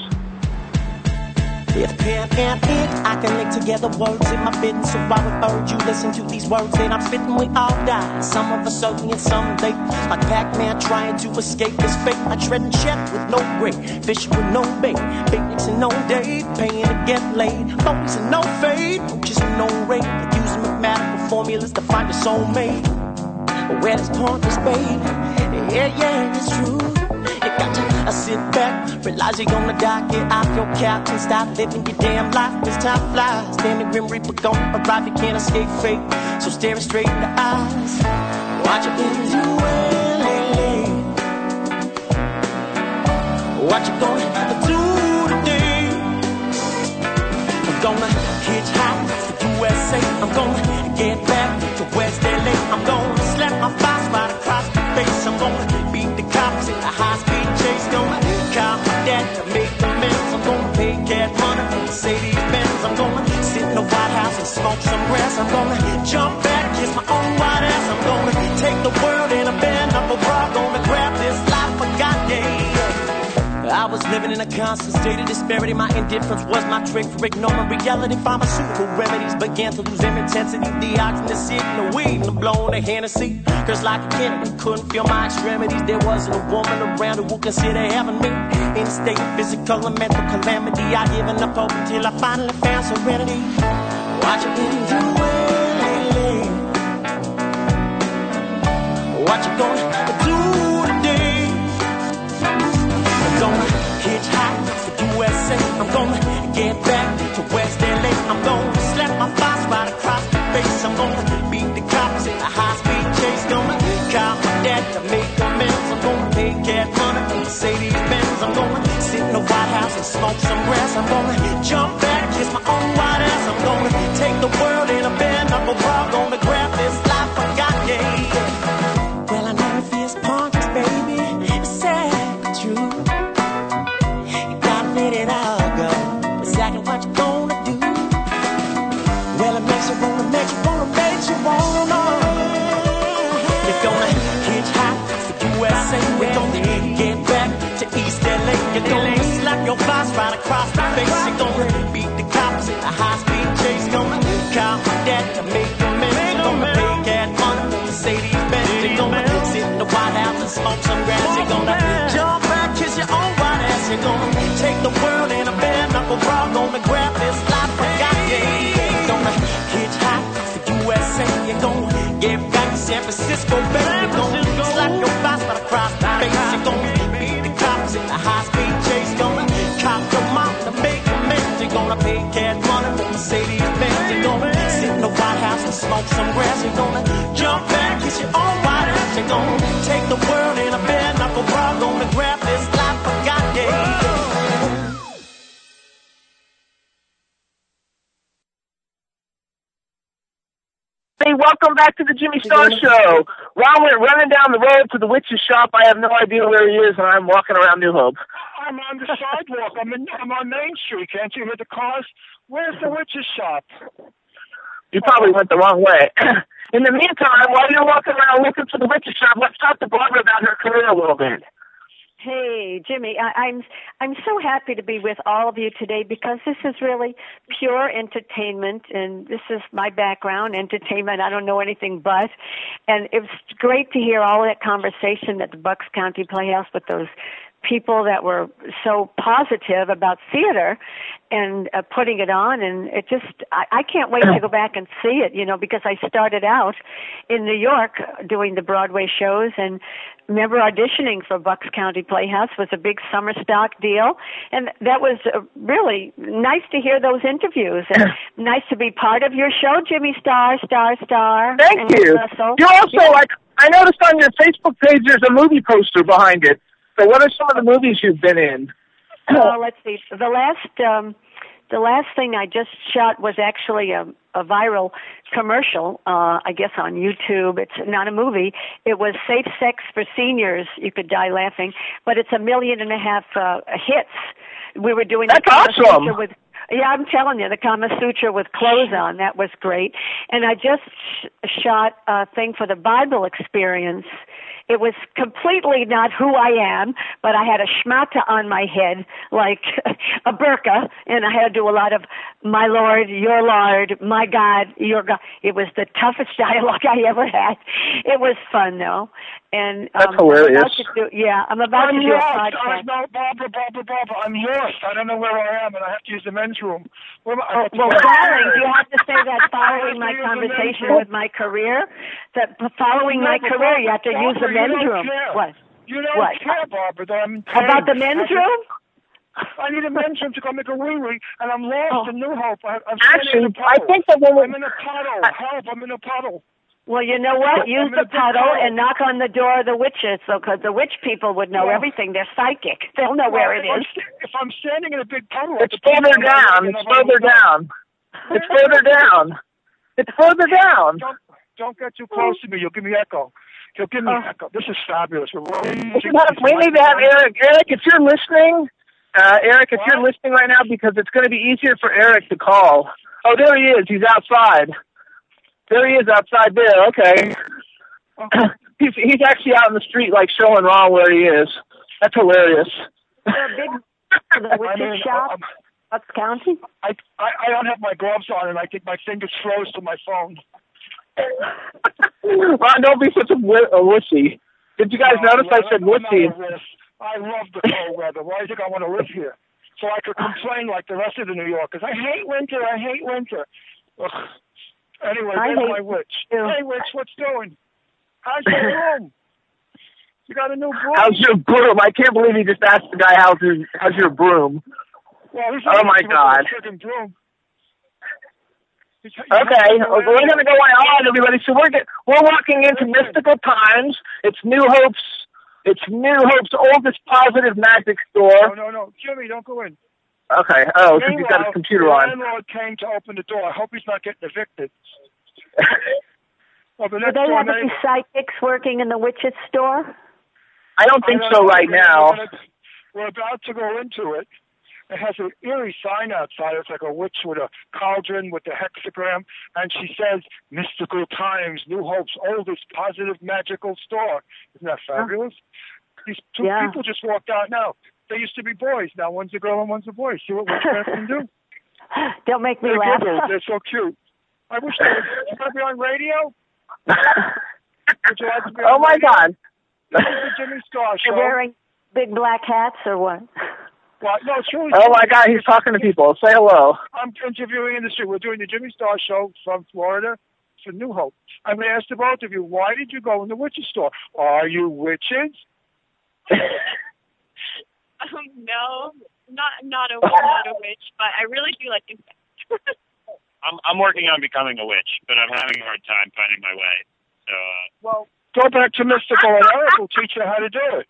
If pen and I can link together words in my bitten. So I would urge you listen to these words that I'm spitting. We all die. Some of us early and some late. Like Pac-Man trying to escape his fate. I tread and check with no break. Fish with no bait. Picnics and no date. Paying to get laid. Phones and no fade. And no rate. Using mathematical formulas to find a soulmate. Where does pointless, babe? Yeah, yeah, it's true. You got to uh, sit back, realize you're gonna die. Get off your couch and stop living your damn life. This time flies. Damn the grim reaper gonna arrive. You can't escape fate. So stare it straight in the eyes. What you been doing lately? What you gonna do today? I'm gonna hitchhike to USA. I'm gonna get back to West LA. I'm gonna across the. I'm gonna beat the cops in a high speed chase. Gonna call my dad to make. I'm gonna pay Mercedes Benz. I'm gonna sit in the White House and smoke some grass. I'm gonna jump back, kiss my own white ass. I'm gonna take the world in a band. I'm a rock, gonna grab this wife. Living in a constant state of disparity. My indifference was my trick for ignoring reality. Pharmaceutical remedies began to lose their intensity. The oxygen, the sick, the weed, and the blowing the Hennessy. Cause like a kid, who couldn't feel my extremities. There wasn't a woman around who would consider having me. In state of physical and mental calamity. I given up hope until I finally found serenity. What you been doing lately? What you gonna do USA. I'm gonna get back to West LA. I'm gonna slap my boss right across the face. I'm gonna beat the cops in a high speed chase. Gonna call my dad to make amends. I'm gonna pay cat money for Mercedes Benz. I'm gonna sit in the White House and smoke some grass. I'm gonna Star Show. Ron went running down the road to the witch's shop. I have no idea where he is, and I'm walking around New Hope. I'm on the sidewalk. I'm in, I'm on Main Street. Can't you hear the cars? Where's the witch's shop? You probably went the wrong way. In the meantime, while you're walking around looking for the witch's shop, let's talk to Barbara about her career a little bit. Hey, Jimmy, I, I'm I'm so happy to be with all of you today because this is really pure entertainment, and this is my background, entertainment. I don't know anything but, and it was great to hear all that conversation at the Bucks County Playhouse with those people that were so positive about theater and uh, putting it on and it just I, I can't wait to go back and see it you know because I started out in New York doing the Broadway shows and remember auditioning for Bucks County Playhouse was a big summer stock deal and that was uh, really nice to hear those interviews and nice to be part of your show Jimmy Star Star Star Thank you. Russell. You also Yeah. like I noticed on your Facebook page there's a movie poster behind it. So what are some of the movies you've been in? Uh, let's see. The last um, the last thing I just shot was actually a, a viral commercial. Uh, I guess on YouTube. It's not a movie. It was safe sex for seniors. You could die laughing, but it's a million and a half uh, hits. We were doing That's awesome. With. Yeah, I'm telling you, the Kama Sutra with clothes on, that was great. And I just sh- shot a thing for the Bible experience. It was completely not who I am, but I had a schmata on my head, like a burqa, and I had to do a lot of my Lord, your Lord, my God, your God. It was the toughest dialogue I ever had. It was fun though, and That's um, I'm hilarious. about to do, yeah, I'm about I'm to do a lost. I podcast. know, Barbara, Barbara, Barbara. I'm lost. I don't know where I am, and I have to use the men's room. Where am I? I have to Well, go- darling, you have to say that following my I have to use the conversation with my career. That following my No, career, you have to Barbara, use the men's room. care. What? You don't What? care, Barbara. That I'm in. About the men's room? I need a men's room to go make a wee wee, and I'm lost Oh. in New Hope. I, I'm Actually, in a I puddle. think that when we- I'm in a puddle. Help! I'm in a puddle. Well, you know what? Use the a puddle puddle. and knock on the door of the witches, so because the witch people would know Yeah. everything. They're psychic. They'll know where it Well, if I'm If I'm standing in a big puddle, It's further puddle, I'm down. It's further down. It's further down. It's further down. Don't don't get too close to me. You'll give me echo. You'll give me Oh. echo. This is fabulous. We're rolling. We have- we need to have Eric. Eric, if you're listening, uh, Eric, if you're listening right now, because it's going to be easier for Eric to call. Oh, there he is. He's outside. There he is outside there. Okay. he's he's actually out in the street, like showing Ron where he is. That's hilarious. They're big. The witch's shop, um, Bucks County. I, I I don't have my gloves on, and I think my fingers froze to my phone. Ron, don't be such a, wi- a wussy. Did you guys No, notice I said wussy? I love the cold weather. Why do you think I want to live here? So I could complain like the rest of the New Yorkers. I hate winter. I hate winter. Ugh. Anyway, I there's hate my witch. too. Hey, witch, what's doing? How's your room? You got a new broom? How's your broom? I can't believe he just asked the guy how's his, how's your broom. Well, he's Oh, my God. a broom. He's- he's Okay, having we're a- going to go on, everybody. So we're get, we're walking into mystical times. It's New Hope's. It's New Hope's oldest positive magic store. no, no, no, Jimmy, don't go in. Okay. Oh, since he's got his computer the on. landlord came to open the door. I hope he's not getting evicted. Well, the Do they door have any neighbor- psychics working in the witch's store? I don't think I don't so know. right We're now. gonna- We're about to go into it. It has an eerie sign outside. It's like a witch with a cauldron with the hexagram, and she says, "Mystical Times, New Hope's oldest positive magical store." Isn't that fabulous? These two Yeah. people just walked out now. They used to be boys. Now one's a girl and one's a boy. See what witchcraft can do? Don't make me They're laugh. giggles. They're so cute. I wish they would. Want be on radio? Would you like to be on oh my radio? God. This is the Jimmy Star They're Show. wearing big black hats or what? Well, no, it's really Oh my God, he's talking to people. Say hello. I'm interviewing in the street. We're doing the Jimmy Star Show from Florida for New Hope. I'm going to ask the both of you, why did you go in the witch's store? Are you witches? Um, no, not not a not a witch, but I really do like insects. I'm I'm working on becoming a witch, but I'm having a hard time finding my way. So uh, Well, go back to Mystical and Eric will teach you how to do it.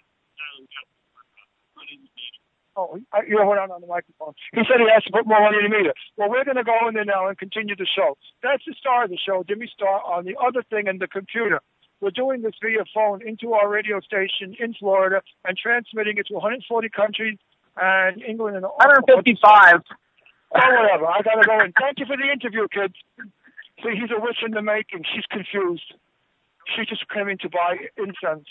Oh, I- you're hold on on the microphone. He said he has to put more money in the meter. Well, we're going to go in there now and continue the show. That's the star of the show, Jimmy Star, on the other thing in the computer. We're doing this via phone into our radio station in Florida and transmitting it to 140 countries and England and 155. Oh, whatever. I got to go in. Thank you for the interview, kids. See, he's a witch in the making. She's confused. She just came in to buy incense.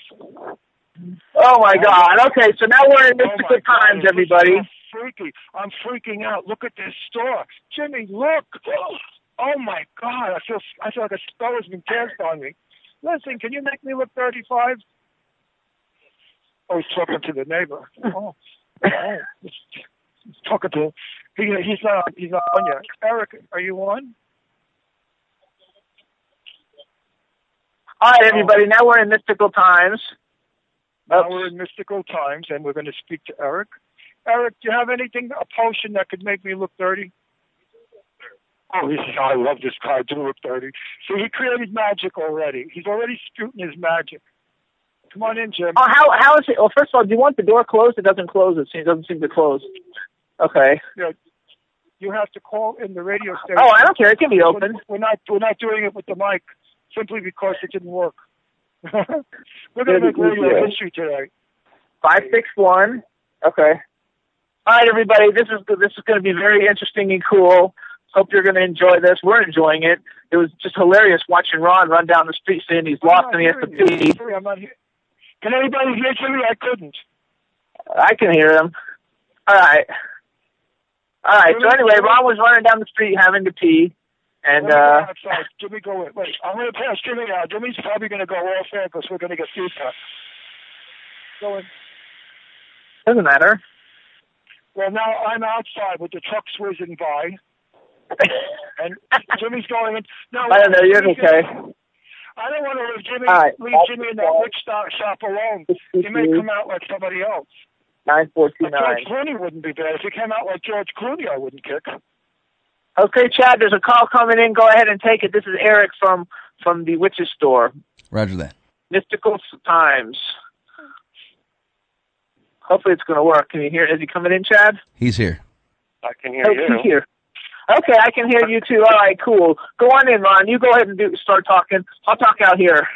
Oh my oh, God. Okay, so now we're in Oh, mystical my God, times, it's everybody. freaky. I'm freaking out. Look at this store, Jimmy. Look. Oh my God. I feel. I feel like a spell has been cast on me. Listen, can you make me look 35? Oh, he's talking to the neighbor. Oh, oh. He's, he's talking to. He, he's not. He's not on yet. Eric, are you on? All right, oh. everybody. Now we're in mystical times. Now we're in mystical times, and we're going to speak to Eric. Eric, do you have anything, a potion that could make me look 30? Oh, he says, I love this guy. I do look 30. So he created magic already. He's already spewing his magic. Come on in, Jim. Oh, how how is it? Well, first of all, do you want the door closed? It doesn't close. It seems- doesn't seem to close. Okay. You, know, you have to call in the radio station. Oh, I don't care. It can be open. We're not, we're not doing it with the mic simply because it didn't work. we're going to make radio history today. Five six one. Okay. All right, everybody. This is this is going to be very interesting and cool. Hope you're going to enjoy this. We're enjoying it. It was just hilarious watching Ron run down the street saying he's lost and he has to pee. I'm not here. Can anybody hear Jimmy? I couldn't. I can hear him. All right. All right. So anyway, Ron was running down the street having to pee, and Let me go uh, outside. Jimmy, go in. Wait, I'm going to pass Jimmy now. Jimmy's probably going to go off air because we're going to get feedback. Go in. doesn't matter. Well, now I'm outside with the trucks whizzing by, and Jimmy's going in. No, I don't know. You're Jimmy's okay. gonna- I don't want to leave Jimmy, right. leave Jimmy in that witch shop alone. He may come out like somebody else. Nine four two Like George. Clooney wouldn't be bad. If he came out like George Clooney, I wouldn't kick. Okay, Chad. There's a call coming in. Go ahead and take it. This is Eric from from the Witches Store. Roger that. Mystical Times. Hopefully it's going to work. Can you hear? Is he coming in, Chad? He's here. I can hear Oh, you. he's here. Okay, I can hear you too. All right, cool. Go on in, Ron. You go ahead and do start talking. I'll talk out here.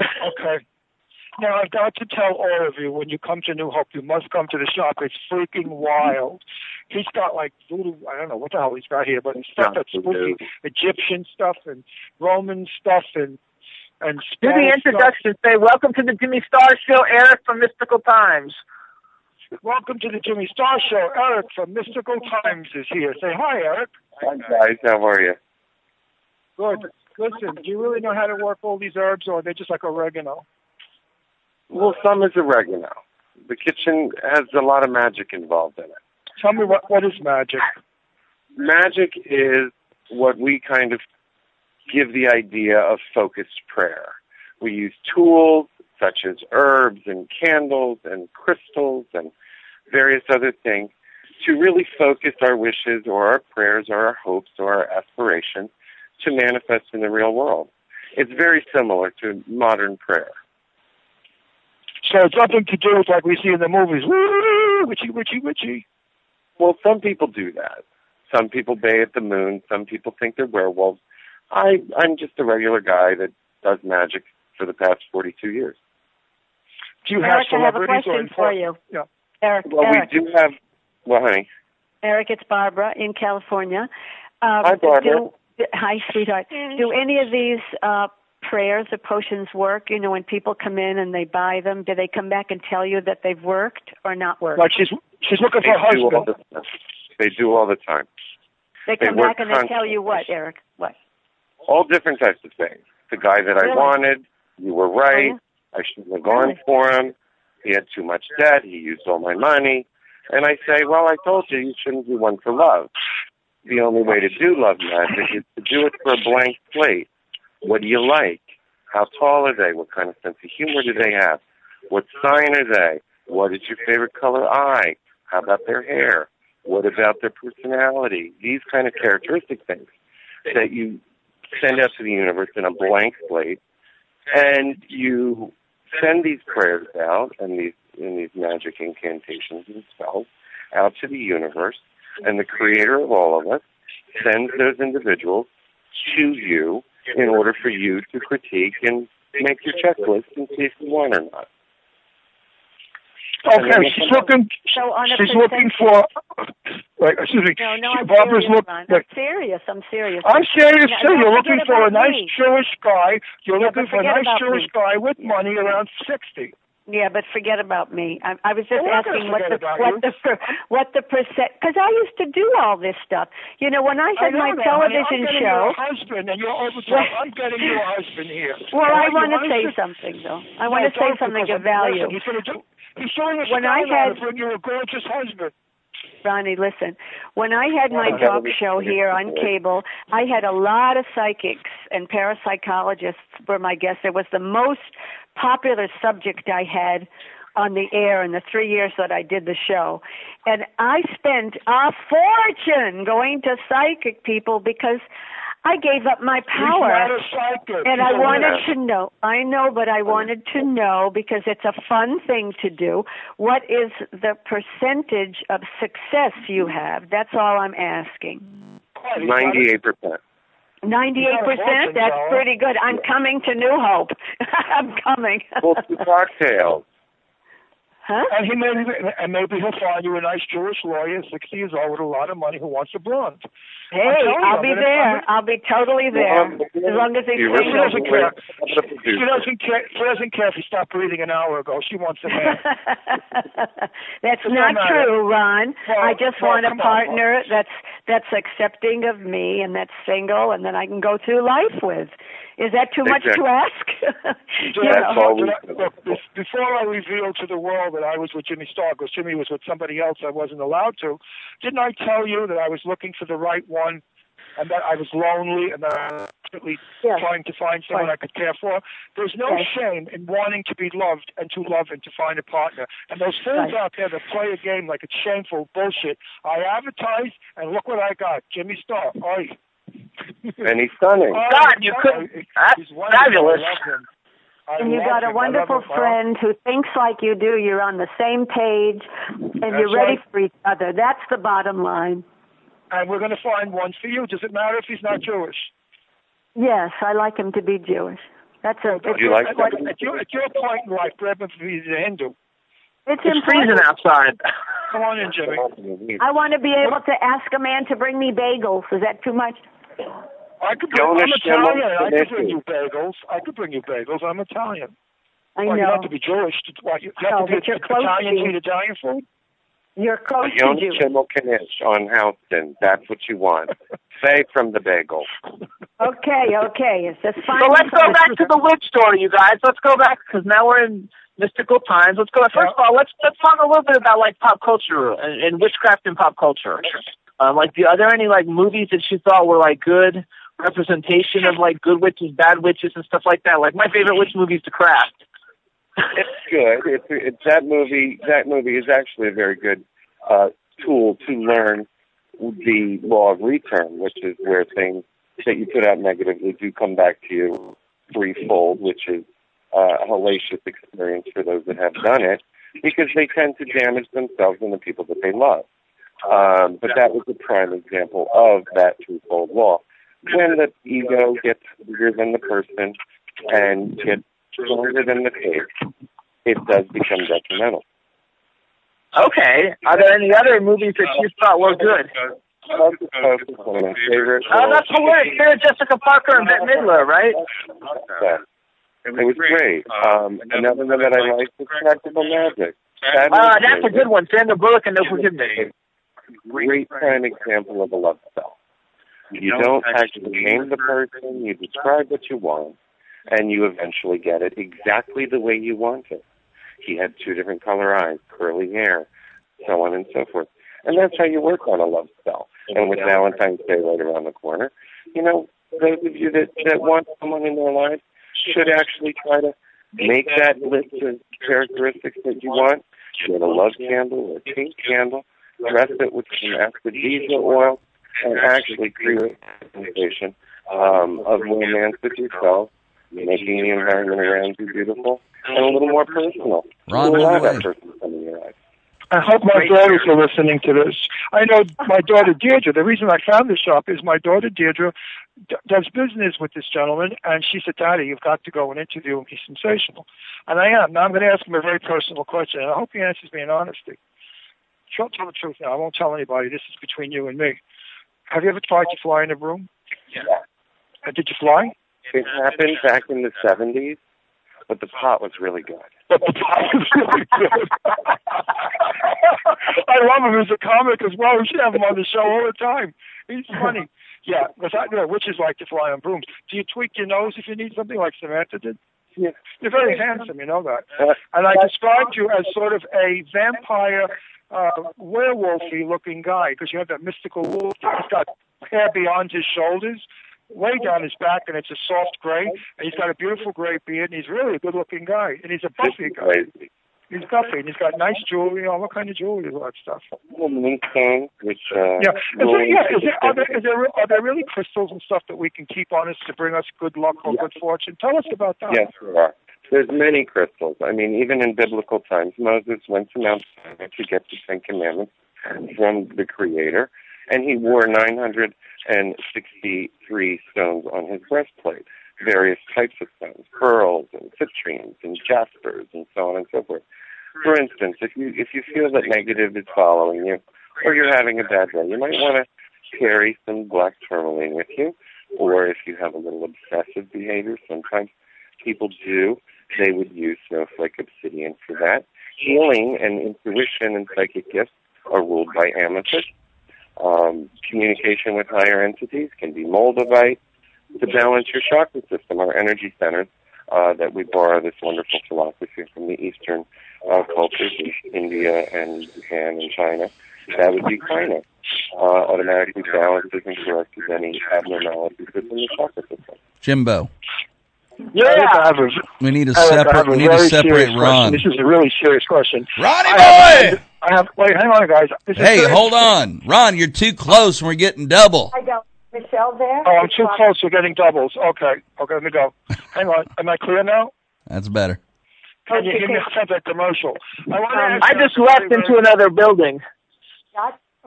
Okay. Now I've got to tell all of you when you come to New Hope, you must come to the shop. It's freaking wild. He's got like voodoo. I don't know what the hell he's got here, but stuff that's spooky, Egyptian stuff and Roman stuff and and Do the Spanish introduction. Say, welcome to the Jimmy Star Show, Eric from Mystical Times. Welcome to the Jimmy Star Show. Eric from Mystical Times is here. Say hi, Eric. Hi guys, how are you? Good. Listen, do you really know how to work all these herbs, or are they just like oregano? Well, some is oregano. The kitchen has a lot of magic involved in it. Tell me what what is magic? Magic is what we kind of give the idea of focused prayer. We use tools such as herbs and candles and crystals and various other things to really focus our wishes or our prayers or our hopes or our aspirations to manifest in the real world. It's very similar to modern prayer. So it's nothing to do with like we see in the movies. Woo, witchy, witchy, witchy. Well, some people do that. Some people bay at the moon. Some people think they're werewolves. I, I'm just a regular guy that does magic for the past 42 years. Do you Eric, have I have a celebrities or question for you. Yeah. Eric, Well, Eric, we do have. Well, honey, Eric, it's Barbara in California. Um, Hi, Barbara. Do, hi, sweetheart. Do any of these uh, prayers or potions work? You know, when people come in and they buy them, do they come back and tell you that they've worked or not worked? Like she's she's looking they for a do all husband. the. They do all the time. they they come work back and they tell you what, Eric? What? All different types of things. The guy that I wanted, you were right. Oh, I shouldn't have gone Really? for him. He had too much debt. He used all my money. And I say, well, I told you you shouldn't do one for love. The only way to do love magic is to do it for a blank slate. What do you like? How tall are they? What kind of sense of humor do they have? What sign are they? What is your favorite color eye? How about their hair? What about their personality? These kind of characteristic things that you send out to the universe in a blank slate, and you send these prayers out and these and these magic incantations and spells out to the universe, and the creator of all of us sends those individuals to you in order for you to critique and make your checklist and see if you want or not. Okay, she's looking. So on a She's looking for. Like, excuse me. No, no, she- I'm Barbara's serious, look. Like, I'm serious. I'm serious. I'm serious No, too. no, You're looking for a about nice me. Jewish guy. You're Yeah, looking for a nice about Jewish me. guy with money around sixty. Yeah, but forget about me. I, I was just We're not gonna asking what the what the what the percent because I used to do all this stuff. You know, when I had know my that, television honey. I'm getting show. You a husband, and you're over. Well- I'm getting you a husband here. Well, All I want to say something though. I No, want to say something of value. Listen, he's gonna do. He's showing us When I had- to bring you a gorgeous husband. Ronnie, listen. When I had my Wow. talk show here on cable, I had a lot of psychics and parapsychologists were my guests. It was the most popular subject I had on the air in the three years that I did the show. And I spent a fortune going to psychic people because I gave up my power. He's not a psychic. And I wanted to know. I know, but I wanted to know because it's a fun thing to do. What is the percentage of success you have? That's all I'm asking. Ninety-eight percent. Ninety-eight percent. That's pretty good. I'm coming to New Hope. I'm coming. Well, two cocktails. Huh? And he may, and maybe he'll find you a nice Jewish lawyer, sixty years old, with a lot of money, who wants a blonde. Hey, I'm telling you, I'll I'm be gonna- there. I'm gonna- I'll be totally there. As long as they You She doesn't care. wait. She doesn't care. She doesn't care if he stopped breathing an hour ago. She wants a man. That's Doesn't true, Ron. Well, I just well, want a come on, partner that's that's accepting of me and that's single and that I can go through life with. Is that too much to ask? You Did know. all we- look, before I revealed to the world that I was with Jimmy Star, because Jimmy was with somebody else I wasn't allowed to, didn't I tell you that I was looking for the right one and that I was lonely and that I was desperately Yes. trying to find someone I could care for? There's no Right. shame in wanting to be loved and to love and to find a partner. And those fools Right. out there that play a game like it's shameful bullshit. I advertise, and look what I got. Jimmy Star. Oi. And he's stunning. Oh, God, you couldn't- he's that's fabulous. I love him. I and you love got a wonderful friend who thinks like you do. You're on the same page and you're ready right. for each other. That's the bottom line. And we're going to find one for you. Does it matter if he's not Jewish? Yes, I like him to be Jewish. That's a. It's, You like at, what- at, your, at your point in life, grab him if he's a Hindu. it's It's freezing outside. Come on in, Jimmy. I want to be able to ask a man to bring me bagels. Is that too much? I could bring, I'm Italian. I could bring you bagels. I could bring you bagels. I'm Italian. I well, you know. don't have to be Jewish. To, what, you, you No, have to be you're Italian to to eat Italian food? You're close young to Jewish. Schimmel Knish on Houston. That's what you want. Say from the bagel. Okay, okay. It's just fine. So let's go back to the witch story, you guys. Let's go back because now we're in mystical times. Let's go. First of all, let's let's talk a little bit about like pop culture and, and witchcraft in pop culture. Um, like, are there any like movies that you thought were like good representation of like good witches, bad witches, and stuff like that? Like my favorite witch movie is The Craft. It's good. It's, it's that movie. That movie is actually a very good uh, tool to learn the law of return, which is where things that you put out negatively do come back to you threefold, which is uh, a hellacious experience for those that have done it, because they tend to damage themselves and the people that they love. Um, but that was a prime example of that threefold law. When the ego gets bigger than the person and gets stronger than the faith, it does become detrimental. Okay. Are there any other movies that you thought were good? Hocus Pocus, one of my favorites. Oh, that's hilarious. Sarah Jessica Parker and Bette Midler, right? Yeah. It was great. Um, another one that I liked was Practical Magic. That Uh, that's a good one. Sandra Bullock and No Forgiveness. Great prime example of a love spell. You don't actually name the person, you describe what you want, and you eventually get it exactly the way you want it. He had two different color eyes, curly hair, so on and so forth. And that's how you work on a love spell. And with Valentine's Day right around the corner, you know, those of you that, that want someone in their life should actually try to make that list of characteristics that you want. Get a love candle or a pink candle, dress it with some aphrodisia oil, and actually create a sensation um, of romance with yourself, making the environment around you beautiful and a little more personal. Ron, You allow that person to come in your life. I hope my daughters are listening to this. I know my daughter Deirdre. The reason I found this shop is my daughter Deirdre d- does business with this gentleman, and she said, "Daddy, you've got to go and interview him. He's sensational." And I am. Now I'm going to ask him a very personal question, and I hope he answers me in honesty. She'll tell the truth now. I won't tell anybody. This is between you and me. Have you ever tried to fly in a broom? Yeah. Uh, did you fly? It happened back in the 70s, but the pot was really good. But the pot is really good. I love him as a comic as well. We should have him on the show all the time. He's funny. Yeah, because I know witches like to fly on brooms. Do you tweak your nose if you need something like Samantha did? Yeah. You're very handsome, you know that. And I described you as sort of a vampire, uh, werewolfy looking guy because you have that mystical wolf. He's got hair beyond his shoulders, way down his back, and it's a soft gray. And he's got a beautiful gray beard, and he's really a good looking guy. And he's a buffy guy. He's buffy, and he's got nice jewelry, all what kind of jewelry, all that stuff. Moonstone, which uh, Yeah, is there, yeah. Is there, are there, is there, are there really crystals and stuff that we can keep on us to bring us good luck or good fortune? Tell us about that. Yes, there are. There's many crystals. I mean, even in biblical times, Moses went to Mount Sinai to get the Ten Commandments from the Creator, and he wore 963 stones on his breastplate, various types of stones, pearls and citrines and jaspers and so on and so forth. For instance, if you if you feel that negative is following you, or you're having a bad day, you might want to carry some black tourmaline with you, or if you have a little obsessive behavior, sometimes people do. They would use snowflake obsidian for that. Healing and intuition and psychic gifts are ruled by amethyst. Um, communication with higher entities can be moldavite. To balance your chakra system, our energy centers, uh, that we borrow this wonderful philosophy from the Eastern uh, cultures, India and Japan and China. That would be China. Uh, automatically balances and corrects any abnormalities within the chakra system. Jimbo, Yeah. I have a, we need to I have- I separate. a We need to separate serious question. Ron. This is a really serious question. Ronnie I boy! have, I have. Wait, hang on, guys. This Hey, serious. hold on, Ron. You're too close, and we're getting double. I don't. Michelle there? Oh, I'm too close. We're getting doubles. Okay. Okay, let me go. Hang on. Am I clear now? That's better. Can you give me a sense of commercial? I want Um, ask I just left into another building.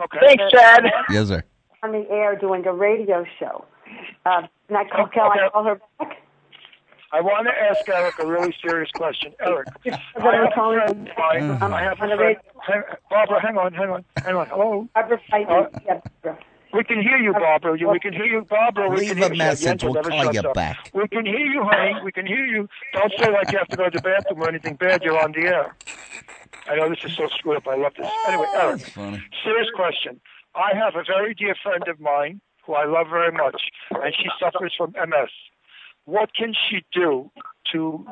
Okay. Thanks, Chad. Yes, sir. on the air doing a radio show. Uh, can I call, can I call her back? I want to ask Eric a really serious question. Eric, I But have I'm a calling friend. I, I have a friend. Hang, Barbara, hang on, hang on, hang on. Hello. Barbara Fighting. Uh, yeah, Barbara. We can hear you, Barbara. We can hear you, Barbara. We Leave can a hear message. You. We'll call shuts you up. back. We can hear you, honey. We can hear you. Don't say like you have to go to the bathroom or anything bad. You're on the air. I know this is so screwed up. I love this. Anyway, Eric, That's funny. serious question. I have a very dear friend of mine who I love very much, and she suffers from MS. What can she do to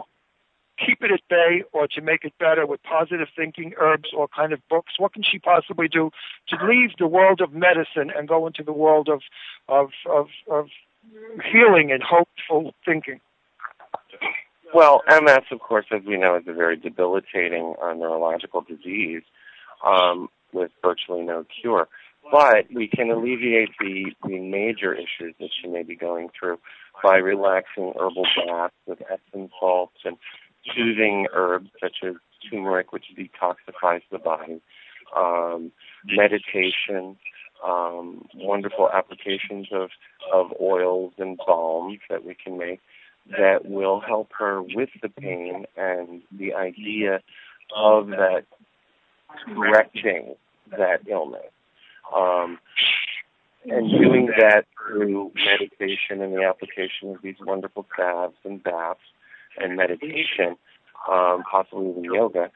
keep it at bay or to make it better with positive thinking, herbs, or kind of books? What can she possibly do to leave the world of medicine and go into the world of of of, of healing and hopeful thinking? Well, MS, of course, as we know, is a very debilitating uh, neurological disease um, with virtually no cure. But we can alleviate the, the major issues that she may be going through by relaxing herbal baths with Epsom salts and soothing herbs such as turmeric, which detoxifies the body, um, meditation, um, wonderful applications of, of oils and balms that we can make that will help her with the pain and the idea of that correcting that illness. Um, and doing that through meditation and the application of these wonderful salves and baths and meditation, um, possibly even yoga,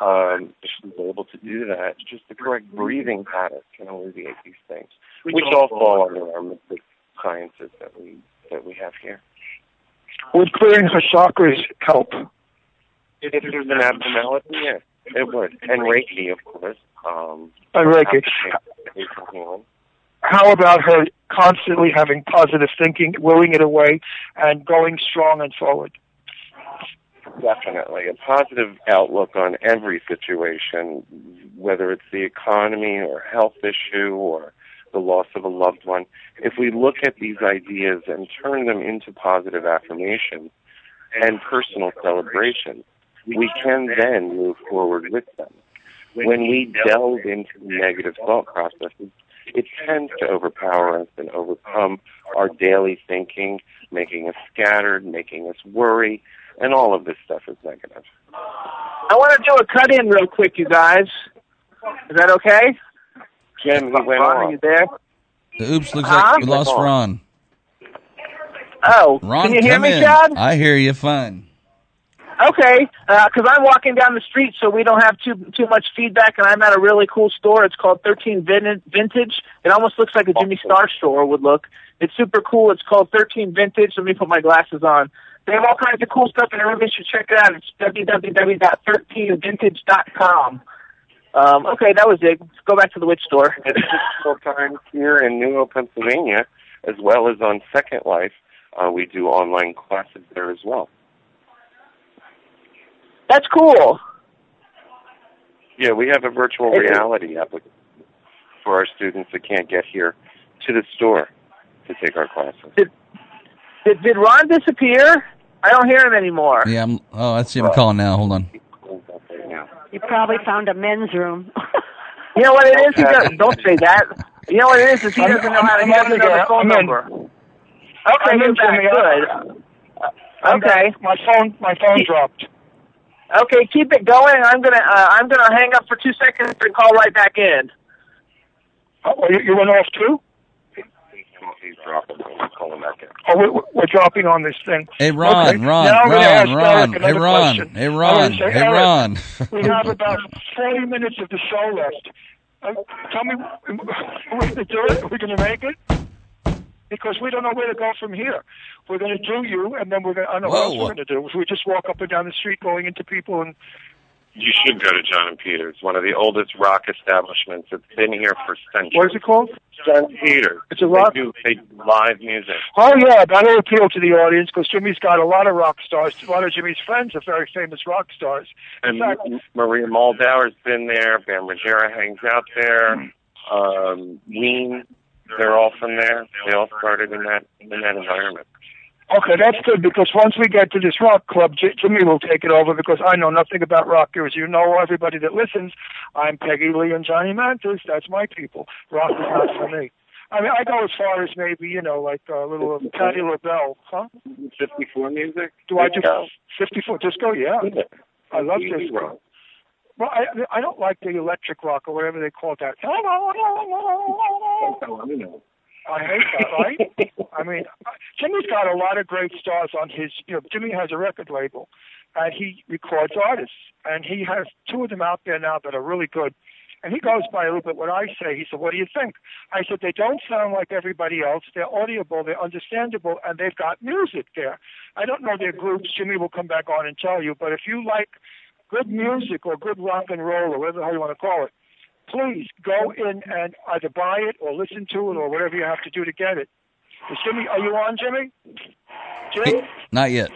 um, if she's able to do that, just the correct breathing patterns can alleviate these things, which all fall under our mystic sciences that we that we have here. Would clearing her chakras help? If there's an abnormality, yes, it would. And Reiki, of course. Um, And Reiki. How about her constantly having positive thinking, willing it away, and going strong and forward? Definitely. A positive outlook on every situation, whether it's the economy or health issue or the loss of a loved one. If we look at these ideas and turn them into positive affirmations and personal celebrations, we can then move forward with them. When we delve into negative thought processes, it tends to overpower us and overcome our daily thinking, making us scattered, making us worry, and all of this stuff is negative. I want to do a cut in real quick, you guys. Is that okay? Jim, he went Ron, are you there? The oops looks Huh? like we lost Ron. Oh, Ron, can you hear come me, in. Chad? I hear you fine. Okay, because I'm walking down the street, so we don't have too too much feedback, and I'm at a really cool store. It's called 13 Vin- Vintage. It almost looks like a Jimmy Star store would look. It's super cool. It's called 13 Vintage. Let me put my glasses on. They have all kinds of cool stuff, and everybody should check it out. It's www.13vintage.com. Um, okay, that was it. Let's go back to the witch store. It's full time here in New Hope, Pennsylvania, as well as on Second Life. Uh, we do online classes there as well. That's cool. Yeah, we have a virtual reality application for our students that can't get here to the store to take our classes. Did, did Ron disappear? I don't hear him anymore. Yeah, I'm, oh, I see him calling now. Hold on. You probably found a men's room. You know what it is? He does, don't say that. You know what it is? Is he doesn't know how to I'm have in another phone I'm in. number. Okay, I'm you're in. Jimmy. Good. I'm Okay. back. My phone, my phone dropped. Okay, keep it going. I'm gonna uh, I'm gonna hang up for two seconds and call right back in. Oh, you, you went off too? He's dropping. We'll call him back in. Oh, we're, we're dropping on this thing. Hey, Ron, Okay. Ron, Now I'm gonna ask Ron, Ron. Hey, Ron. question. Hey, Ron. say, Hey, Ron. we have about 40 minutes of the show left. Uh, tell me, are we going to do it? Are we going to make it? Because we don't know where to go from here. We're going to do you, and then we're going to, I don't know what else we're going to do. If we just walk up and down the street going into people and You should go to John and Peter's, one of the oldest rock establishments. It's been here for centuries. what is it called? John Peters. It's a rock- They do, they do live music. Oh yeah, that'll appeal to the audience because Jimmy's got a lot of rock stars. A lot of Jimmy's friends are very famous rock stars. And Maria Muldaur's been there. Bam Margera hangs out there. Um, Ween, they're all from there. They all started in that in that environment. Okay, that's good because once we get to this rock club, J- Jimmy will take it over because I know nothing about rock. As you know, everybody that listens, I'm Peggy Lee and Johnny Mathis. That's my people. Rock is not for me. I mean, I go as far as maybe you know, like a little of Patti LaBelle, huh? Fifty-four music. Do I do Disco. fifty-four disco? Yeah, I love Easy disco. Well, I I don't like the electric rock or whatever they call that. I hate that, right? I mean, Jimmy's got a lot of great stars on his. You know, Jimmy has a record label, and he records artists, and he has two of them out there now that are really good. And he goes by a little bit what I say. He said, "What do you think?" I said, "They don't sound like everybody else. They're audible. They're understandable, and they've got music there. I don't know their groups. Jimmy will come back on and tell you. But if you like good music or good rock and roll or whatever the hell you want to call it, please go in and either buy it or listen to it or whatever you have to do to get it. Is Jimmy, are you on, Jimmy? Jimmy? Not yet.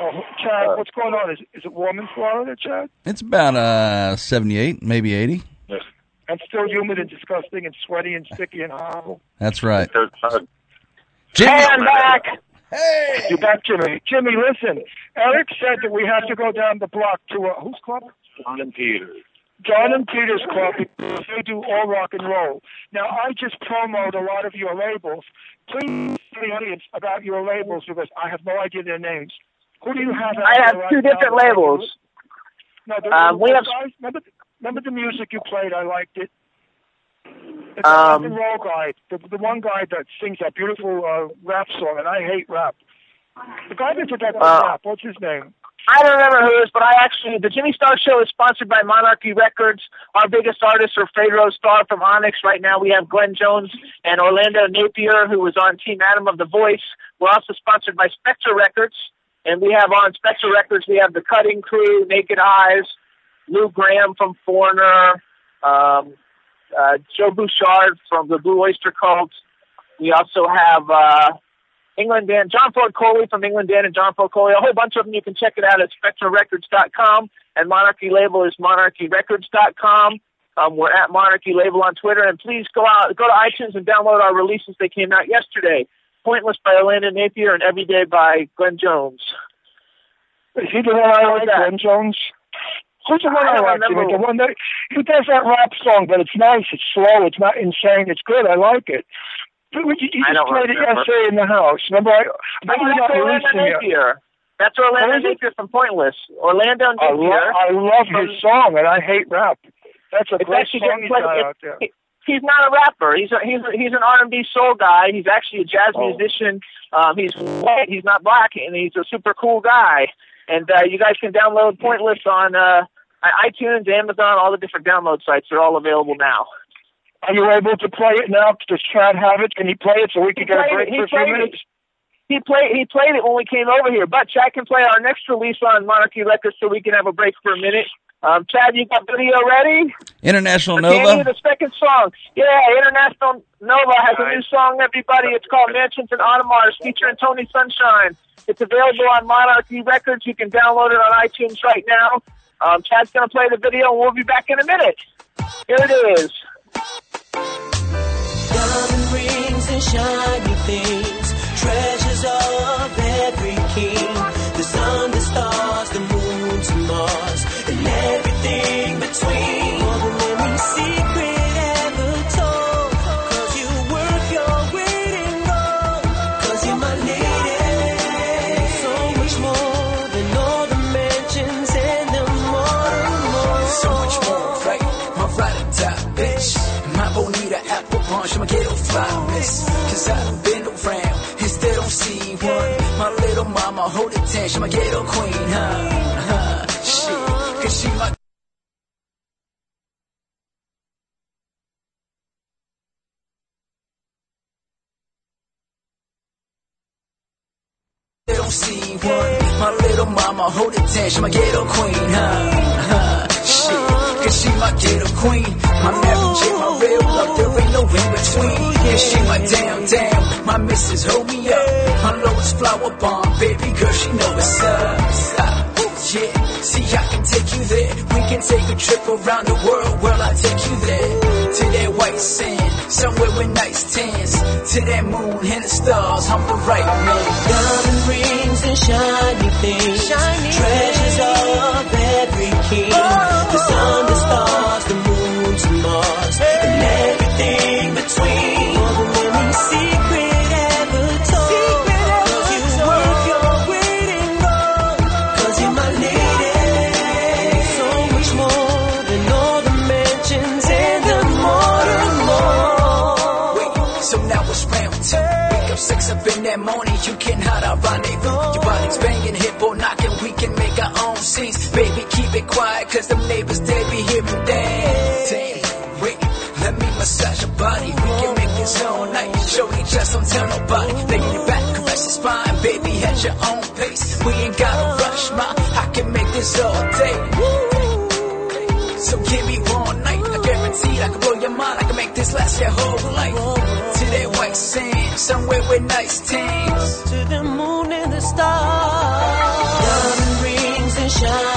Oh, Chad, what's going on? Is, is it warm in Florida, Chad? It's about uh 78, maybe 80. Yes. And still humid and disgusting and sweaty and sticky and horrible. That's right. Jimmy, I'm back. Hey, you back, Jimmy? Jimmy, listen. Eric said that we have to go down the block to a whose club? John and Peters. John and Peter's Club because they do all rock and roll. Now, I just promote a lot of your labels. Please tell the audience about your labels because I have no idea their names. Who do you have? I have right two now? different labels. No, Um, we have- guys, remember, remember the music you played? I liked it. It's Um, a rock guy, the, the one guy that sings that beautiful uh, rap song, and I hate rap. The guy that did that Uh, rap, what's his name? I don't remember who it is, but I actually the Jimmy Star Show is sponsored by Monarchy Records. Our biggest artists are Fredro Starr from Onyx. Right now we have Glenn Jones and Orlando Napier, who was on Team Adam of The Voice. We're also sponsored by Spectre Records, and we have on Spectre Records we have the Cutting Crew, Naked Eyes, Lou Gramm from Foreigner, um, uh, Joe Bouchard from the Blue Oyster Cult. We also have uh, England Dan, John Ford Coley from England Dan and John Ford Coley. A whole bunch of them. You can check it out at SpectreRecords.com. And Monarchy Label is MonarchyRecords.com. Um, we're at Monarchy Label on Twitter. And please go out, go to iTunes and download our releases. They came out yesterday. Pointless by Orlando Napier and Everyday by Glenn Jones. Is he the one I like, Glenn Jones? Who's the one I I, like? Remember. The one that he does that rap song, but it's nice. It's slow. It's not insane. It's good. I like it. But You, you I just played it remember. yesterday in the house. Remember? I, Oh, maybe that's Orlando. Napier. That's Orlando? Napier from Pointless. Orlando I, lo- I love his song, and I hate rap. That's a great song he's got out there. he- he's not a rapper. He's a, he's a, he's an R and B soul guy. He's actually a jazz Oh. musician. Um, he's white. He's not black, and he's a super cool guy. And uh, you guys can download Pointless on uh, iTunes, Amazon, all the different download sites. They're all available now. Are you able to play it now? Does Chad have it? Can he play it so we can get a played break it. He for a few played it. He played he played it when we came over here, but Chad can play our next release on Monarchy Records, so we can have a break for a minute. Um, Chad, you got the video ready? International Danny, Nova. the second song. Yeah, International Nova has a new song, everybody. It's called Mansions and Audemars, featuring Tony Sunshine. It's available on Monarchy Records. You can download it on iTunes right now. Um, Chad's going to play the video, and we'll be back in a minute. Here it is. Diamond rings and shiny things, treasures miss. Cause I've been around and still don't see one. My little mama hold it tight, she my ghetto queen, huh? Shit, cause she my They don't see one. My little mama hold it tight, she my ghetto queen, huh? Shit, cause she my ghetto queen. My J, my real love, no in between. Yeah, she my damn damn. My missus hold me up. My lowest flower bomb, baby girl, she know what's up. Stop. Yeah, see, I can take you there. We can take a trip around the world. Well, I'll take you there. To that white sand, somewhere with nice tans. To that moon and the stars, I'm the right man. Diamond rings and shiny things. Treasures Baby, keep it quiet, cause them neighbors, they be hearing. Damn, wait, let me massage your body. We can make this all night. Shorty, just don't tell nobody. Lay your back, caress your spine, baby, at your own pace. We ain't gotta rush, ma. I can make this all day. So give me one night. I guarantee I can blow your mind. I can make this last your whole life. To that white sand, somewhere with nice things. To the moon and the stars. Diamond rings and shiny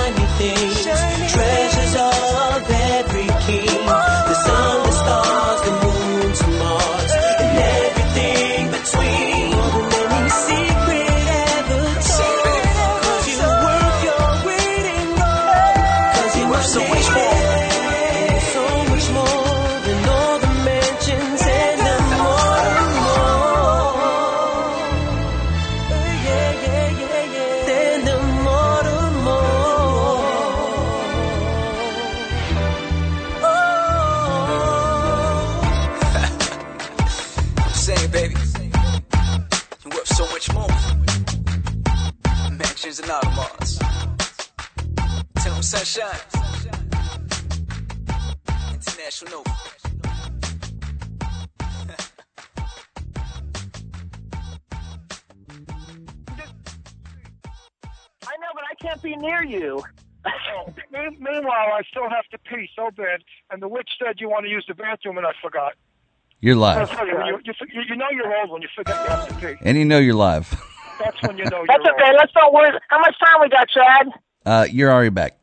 sunshine. International I know, but I can't be near you. Me- Meanwhile, I still have to pee so bad, and the witch said you want to use the bathroom, and I forgot. You're I live. tell you, when you, you, you, you know you're old when you forget you have to pee. And you know you're live. That's when you know That's you're okay. old. Let's not worry. How much time we got, Chad? Uh, you're already back.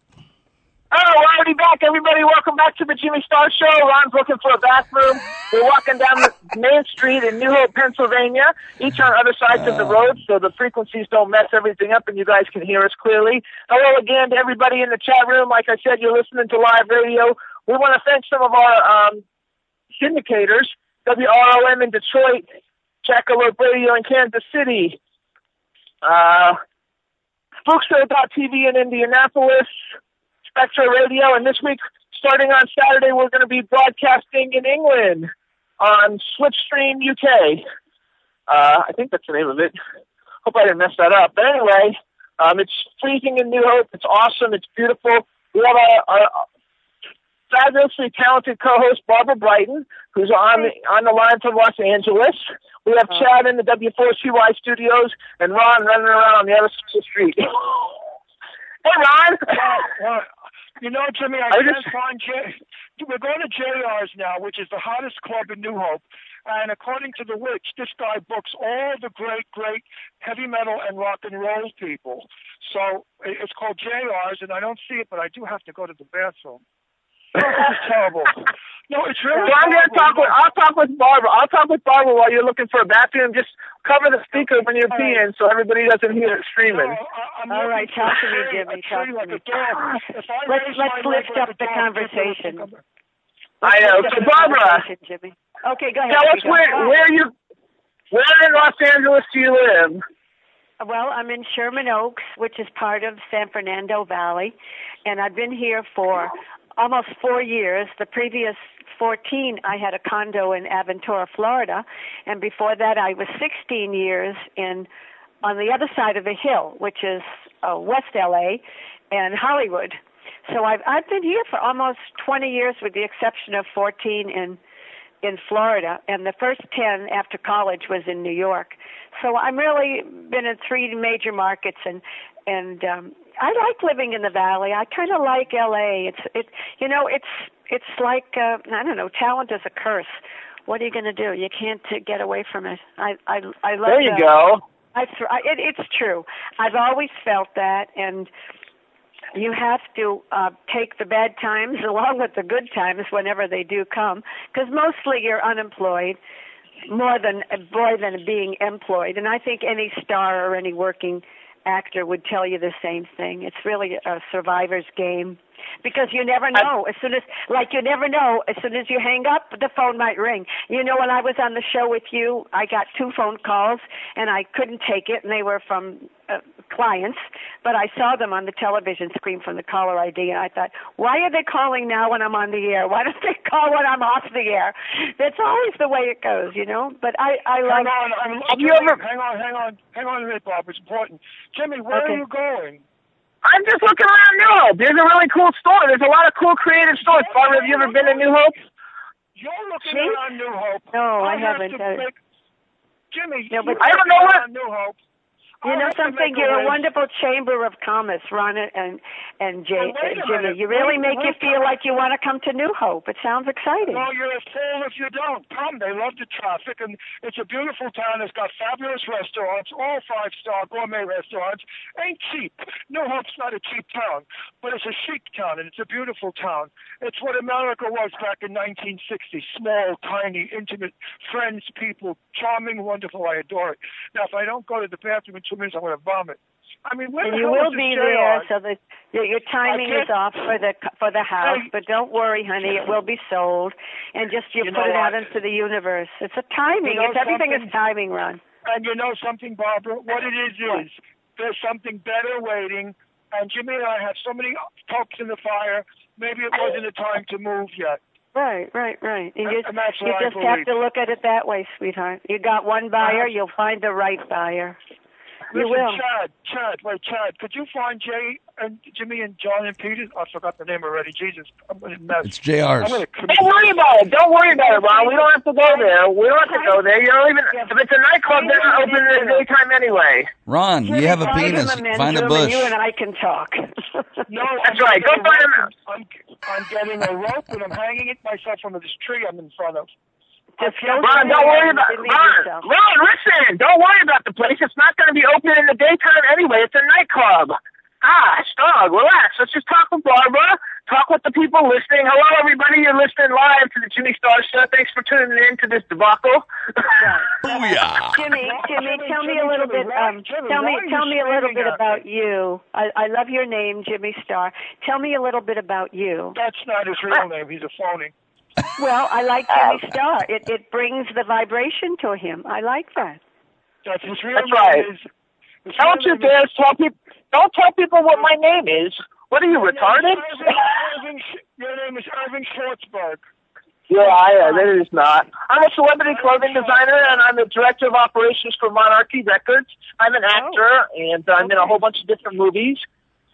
Oh, we're already back, everybody. Welcome back to the Jimmy Star Show. Ron's looking for a bathroom. We're walking down the main street in New Hope, Pennsylvania, each on other sides of the road, so the frequencies don't mess everything up and you guys can hear us clearly. Hello again to everybody in the chat room. Like I said, you're listening to live radio. We want to thank some of our um, syndicators, WROM in Detroit, Jackalope Radio in Kansas City, uh, Spookshow.tv in Indianapolis, Spectra Radio, and this week, starting on Saturday, we're going to be broadcasting in England on Switchstream UK. Uh, I think that's the name of it. Hope I didn't mess that up. But anyway, um, it's freezing in New Hope. It's awesome. It's beautiful. We have a, a fabulously talented co-host Barbara Brighton, who's on the, on the line from Los Angeles. We have Chad in the W4CY studios and Ron running around on the other side of the street. hey, Ron. Well, you know, Jimmy, I, I can't just- find J. We're going to JR's now, which is the hottest club in New Hope. And according to the witch, this guy books all the great, great heavy metal and rock and roll people. So it's called JR's, and I don't see it, but I do have to go to the bathroom. Oh, this is terrible. No, it's really Well, I'm gonna terrible. talk with I'll talk with Barbara. I'll talk with Barbara while you're looking for a bathroom. Just cover the speaker when you're peeing so everybody doesn't hear it screaming. All right, talk to me, Jimmy. Talk to me. Let's let's lift up the conversation. I know. Lift So up the Barbara, Jimmy. Okay, go ahead. tell us where where you where in Los Angeles do you live? Well, I'm in Sherman Oaks, which is part of San Fernando Valley, and I've been here for almost four years. The previous 14, I had a condo in Aventura, Florida, and before that, I was 16 years in on the other side of the hill, which is uh, West LA and Hollywood. So I've I've been here for almost 20 years, with the exception of 14 in in Florida, and the first 10 after college was in New York. So I'm really been in three major markets, and and um, I like living in the valley. I kind of like LA. It's it you know it's it's like uh, I don't know. Talent is a curse. What are you going to do? You can't uh, get away from it. I I I love. There you go. I, th- I it, it's true. I've always felt that, and you have to uh, take the bad times along with the good times whenever they do come, because mostly you're unemployed more than more than being employed. And I think any star or any working actor would tell you the same thing. It's really a survivor's game because you never know. As soon as, like, you never know. As soon as you hang up, the phone might ring. You know, when I was on the show with you, I got two phone calls and I couldn't take it, and they were from uh, clients, but I saw them on the television screen from the caller ID, and I thought, why are they calling now when I'm on the air? Why don't they call when I'm off the air? That's always the way it goes, you know. But I, I like. Hang on, I'm, Have you ever? hang on, hang on, hang on a minute, Bob. It's important. Jimmy, where Okay. are you going? I'm just looking around New Hope. There's a really cool store. There's a lot of cool creative stores. Barbara, have you ever been to New Hope? You're looking Me? around New Hope. No, I have haven't. To Uh, make, Jimmy, No, but- you're I don't looking know what- around New Hope. You I'll know something? You're a wonderful chamber of commerce, Ron and and Jay, uh, Jimmy. You really make you feel like you want to come to New Hope. It sounds exciting. No, you're a fool if you don't. Come, they love the traffic, and it's a beautiful town. It's got fabulous restaurants, all five-star gourmet restaurants. Ain't cheap. New Hope's not a cheap town, but it's a chic town, and it's a beautiful town. It's what America was back in 1960. Small, tiny, intimate, friends, people, charming, wonderful. I adore it. Now, if I don't go to the bathroom in two minutes, I'm going to vomit. I mean, where and you will be there, so that your, your timing is off for the for the house. Hey. But don't worry, honey, it will be sold, and just you, You put it out into the universe. It's a timing. You know it's everything is timing, Ron. And you know something, Barbara? What it is is there's something better waiting. And Jimmy and I have so many pokes in the fire. Maybe it wasn't the time to move yet. Right, right, right. And you, And you just have to look at it that way, sweetheart. You got one buyer, you'll find the right buyer. You will. Chad, Chad, wait, Chad, could you find Jay and Jimmy and John and Peter? I forgot the name already. Jesus, I'm gonna mess. It's JR's. I'm gonna Don't worry about it. Don't worry about it, Ron. We don't have to go there. We don't have to go there. You don't even. If it's a nightclub, they're not open in the daytime anyway. Ron, you have a Find penis. a Find a bush. And you and I can talk. No, That's I'm right. Go getting find a him. rope. I'm, I'm getting a rope and I'm hanging it myself from this tree I'm in front of. Just don't Ron, don't worry about Ron. yourself. Ron, listen. Don't worry about the place. It's not going to be open in the daytime anyway. It's a nightclub. Gosh, dog, relax. Let's just talk with Barbara. Talk with the people listening. Hello, everybody. You're listening live to the Jimmy Star Show. Thanks for tuning in to this debacle. Booyah. Jimmy, Jimmy, Jimmy, tell me a little Jimmy, bit. why- Um, Jimmy, tell me, why are you tell me a little bit about me? you. I, I love your name, Jimmy Star. Tell me a little bit about you. That's not his real name. He's a phony. Well, I like Jimmy Star. It it brings the vibration to him. I like that. That's his real That's name. right. Is, his Don't you dare tell people. Don't tell people what my name is. What are you retarded? Irving, Irving, your name is Irving Schwartzberg. Yeah, I, uh, that is not. I'm a celebrity clothing designer, and I'm the director of operations for Monarchy Records. I'm an actor, and I'm in a whole bunch of different movies.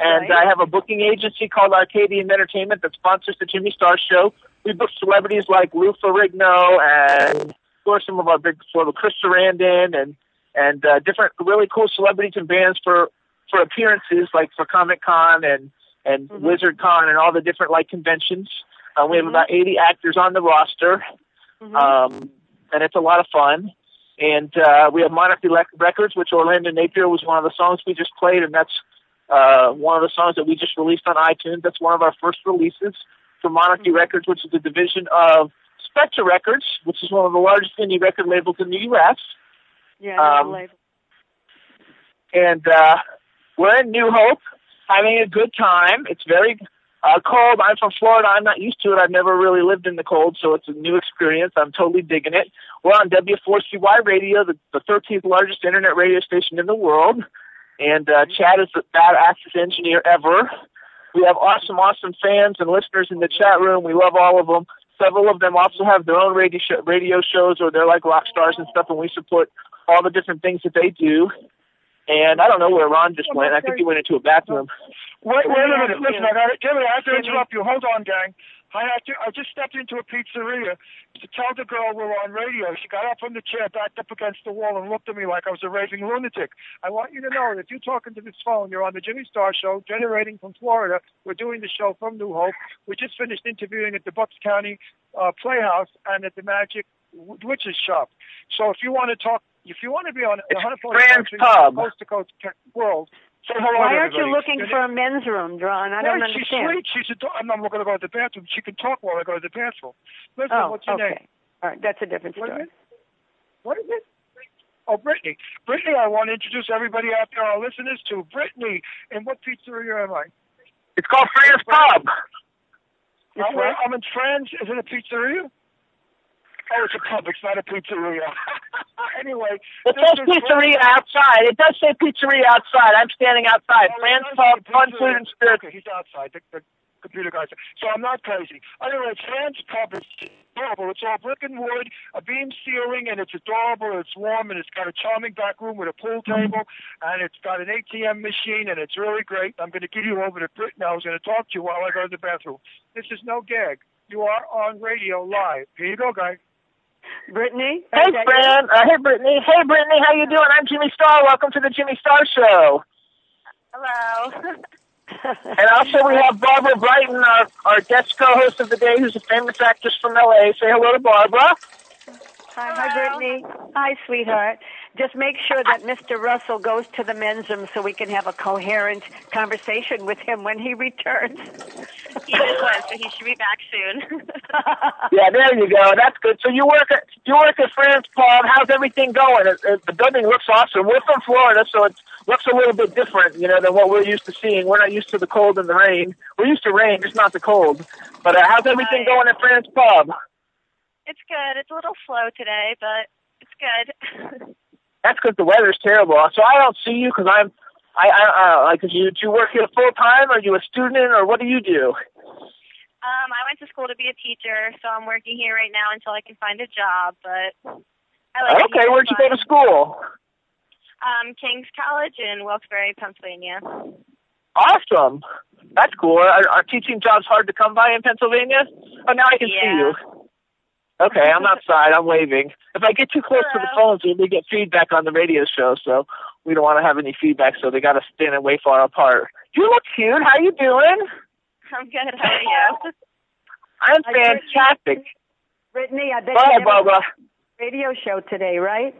And I have a booking agency called Arcadian Entertainment that sponsors the Jimmy Star Show. We book celebrities like Lou Ferrigno and, of course, some of our big sort of Chris Sarandon and and uh, different really cool celebrities and bands for for appearances, like for Comic Con and and Wizard Con and all the different like conventions. Uh, we have about 80 actors on the roster, um, and it's a lot of fun. And uh, we have Monarchy Lec- Records, which Orlando Napier was one of the songs we just played, and that's uh, one of the songs that we just released on iTunes. That's one of our first releases for Monarchy Records, which is a division of Spectre Records, which is one of the largest indie record labels in the U.S. Yeah, Um, label. and uh, we're in New Hope, having a good time. It's very uh, cold. I'm from Florida. I'm not used to it. I've never really lived in the cold, so it's a new experience. I'm totally digging it. We're on W4CY Radio, the, the 13th largest internet radio station in the world, and uh, Chad is the badassest engineer ever. We have awesome, awesome fans and listeners in the chat room. We love all of them. Several of them also have their own radio, show, radio shows, or they're like rock stars and stuff, and we support all the different things that they do. And I don't know where Ron just went. I think he went into a bathroom. Wait, wait a minute. Listen. I got it. Jimmy, I have to interrupt you. Hold on, gang. I have to. I just stepped into a pizzeria to tell the girl we're on radio. She got up from the chair, backed up against the wall, and looked at me like I was a raving lunatic. I want you to know that if you're talking to this phone, you're on the Jimmy Star Show, generating from Florida. We're doing the show from New Hope. We just finished interviewing at the Bucks County uh, Playhouse and at the Magic Witches Shop. So if you want to talk, if you want to be on the It's 140 Fran's country, Pub. coast to coast world, say hello Why aren't you looking And for a men's room, Ron? I don't Wait, she's sweet. She's a do- I'm not going to go to the bathroom. She can talk while I go to the bathroom. Listen, Oh, what's your okay. name? All right, that's a different What is story. it? What is it? Oh, Brittany. Brittany, I want to introduce everybody out there, our listeners, to Brittany. And what pizzeria am I? It's called Fran's Pub. I'm, I'm in Fran's. Is it a pizzeria? Oh, it's a pub. It's not a pizzeria. Anyway, It says pizzeria outside. It does say pizzeria outside. I'm standing outside. Oh, Fran's Pub, Fun Food and Spirits. Okay, he's outside. The, the computer guy. So I'm not crazy. Anyway, Fran's Pub is adorable. It's all brick and wood, a beam ceiling, and it's adorable. It's warm, and it's got a charming back room with a pool mm-hmm. table, and it's got an ATM machine, and it's really great. I'm going to give you over to Britt now. I was going to talk to you while I go to the bathroom. This is no gag. You are on radio live. Here you go, guy. Brittany? Hey, Fran. Uh, hey, Brittany. Hey, Brittany. How you doing? I'm Jimmy Star. Welcome to the Jimmy Star Show. Hello. And also we have Barbara Brighton, our, our guest co-host of the day, who's a famous actress from LA. Say hello to Barbara. Hi, hi, Brittany. Hi, sweetheart. Just make sure that Mr. Russell goes to the men's room so we can have a coherent conversation with him when he returns. He just went, so he should be back soon. Yeah, there you go. That's good. So you work at you work at Fran's Pub. How's everything going? It, it, the building looks awesome. We're from Florida, so it looks a little bit different, you know, than what we're used to seeing. We're not used to the cold and the rain. We're used to rain, just not the cold. But uh, how's everything going at Fran's Pub? It's good. It's a little slow today, but it's good. That's because the weather's terrible. So I don't see you because I'm. I, I uh, like, you do you work here full time? Are you a student, or what do you do? Um, I went to school to be a teacher, so I'm working here right now until I can find a job. But I like okay, where'd you go to school? Um, King's College in Wilkes-Barre, Pennsylvania. Awesome. That's cool. Are, are teaching jobs hard to come by in Pennsylvania? Oh, now I can see you. Okay, I'm outside. I'm waving. If I get too close to the phones, we get feedback on the radio show, so we don't want to have any feedback. So they got to stand way far apart. You look cute. How you doing? I'm good. How are you? I'm fantastic. Brittany, I bet Bye, you never Barbara. saw the radio show today, right?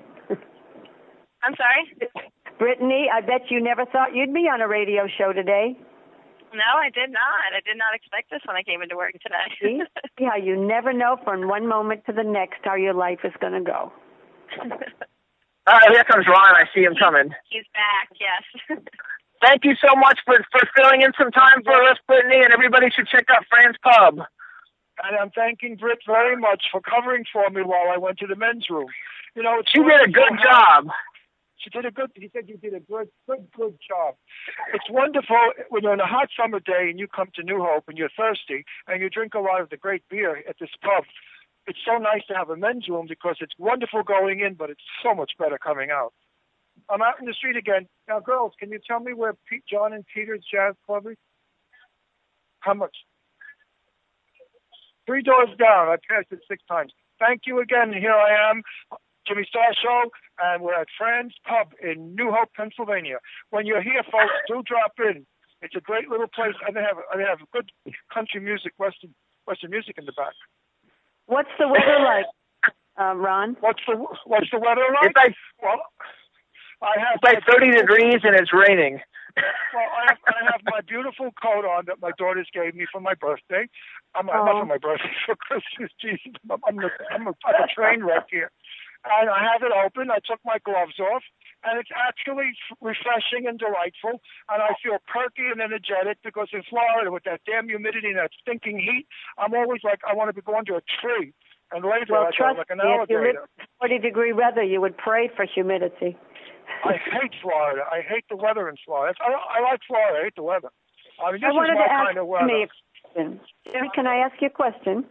I'm sorry? Brittany, I bet you never thought you'd be on a radio show today. No, I did not. I did not expect this when I came into work today. See? See you never know from one moment to the next how your life is going to go. All right, here comes Ron. I see him coming. He's back, yes. Thank you so much for, for filling in some time for us, Brittany, and everybody should check out Fran's Pub. And I'm thanking Britt very much for covering for me while I went to the men's room. You know, it's She did a good wonderful how- job. She did a good. He said you did a good, good, good job. It's wonderful when you're on a hot summer day and you come to New Hope and you're thirsty and you drink a lot of the great beer at this pub. It's so nice to have a men's room because it's wonderful going in, but it's so much better coming out. I'm out in the street again now, girls. Can you tell me where Pete, John and Peter's Jazz Club is? How much? Three doors down. I passed it six times. Thank you again. Here I am, Jimmy Star Show, and we're at Fran's Pub in New Hope, Pennsylvania. When you're here, folks, do drop in. It's a great little place, and they have they have good country music, western western music in the back. What's the weather like, um, Ron? What's the What's the weather like? It's like well, I have it's like 30 degrees and it's raining. Well, I have, I have my beautiful coat on that my daughters gave me for my birthday. I'm not Oh. for my birthday, for Christmas. Jesus, I'm, I'm, a, I'm, a, I'm a train wreck here. And I have it open. I took my gloves off, and it's actually refreshing and delightful. And I feel perky and energetic because in Florida, with that damn humidity and that stinking heat, I'm always like I want to be going to a tree. And later, Well, I trust like an me, if you alligator. live in 40 degree weather, you would pray for humidity. I hate Florida. I hate the weather in Florida. I, I like Florida. I hate the weather. I mean, this I wanted is my to ask kind of weather. Jimmy. Jimmy, can I ask you a question?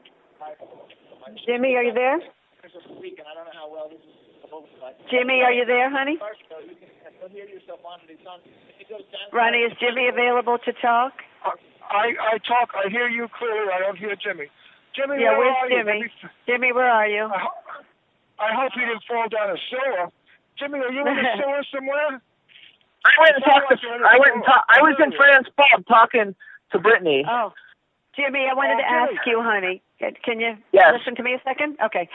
Jimmy, are you there? Jimmy, are you there, honey? Ronnie, is Jimmy available to talk? I, I talk. I hear you clearly. I don't hear Jimmy. Jimmy, yeah, where where's are you? Jimmy? Maybe- Jimmy, where are you? I, ho- I hope you didn't fall down a sewer. Jimmy, are you in a sewer somewhere? I went and talked to. I went and talk, I was in Fran's Pub talking to Brittany. Oh, Jimmy, I wanted Oh, to Jimmy. ask you, honey. Can- Can you Yes. listen to me a second? Okay.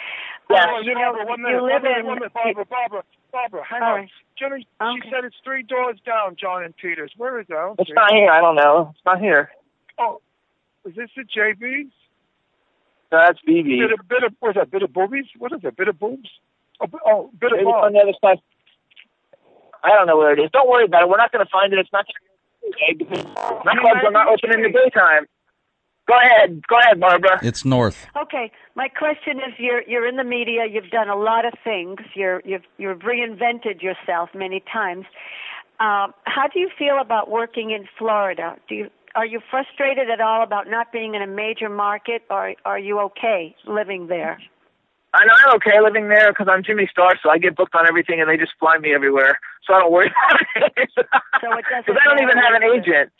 Yes. Uh, you know, Barbara, one you live one minute, in. one minute, Barbara, Barbara, Barbara, hang All on. right. Jimmy, Okay. she said it's three doors down, John and Peters. Where is that? I It's see not here. I don't know. It's not here. Oh, is this the JB's? No, that's BB. Bit of, bit of, what's that? Bit of boobies? What is that? Bit of boobs? Oh, b- oh bit of Maybe it's on the other side. I don't know where it is. Don't worry about it. We're not going to find it. It's not. Okay, because my clubs are not open in the daytime. Go ahead. Go ahead, Barbara. It's north. Okay, my question is: you're you're in the media. You've done a lot of things. You're you've you've reinvented yourself many times. Um, how do you feel about working in Florida? Do you are you frustrated at all about not being in a major market, or are you okay living there? I know I'm okay living there because I'm Jimmy Star, so I get booked on everything, and they just fly me everywhere, so I don't worry about it. So it doesn't. Because I don't even have an matter. agent.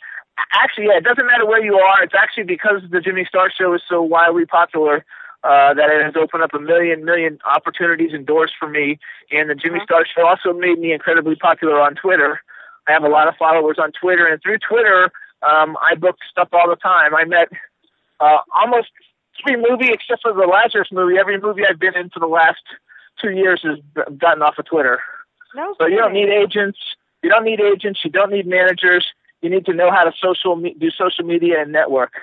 Actually, yeah, it doesn't matter where you are. It's actually because the Jimmy Star Show is so wildly popular uh, that it has opened up a million, million opportunities and doors for me. And the Jimmy Star Show also made me incredibly popular on Twitter. I have a lot of followers on Twitter, and through Twitter, um, I book stuff all the time. I met uh, almost every movie except for the Lazarus movie. Every movie I've been in for the last two years has gotten off of Twitter. No So you don't need agents. You don't need agents. You don't need managers. You need to know how to social me- do social media and network.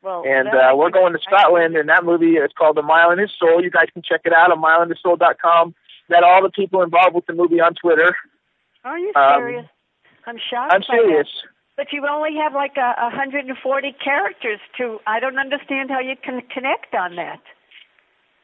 Well, And uh, we're going to Scotland, and that movie is called A Mile in His Soul. You guys can check it out at milehinhissoul.com. Met all the people involved with the movie on Twitter. Are you um, serious? I'm shocked. I'm that. serious. But you only have like a, a 140 characters to. I don't understand how you can connect on that.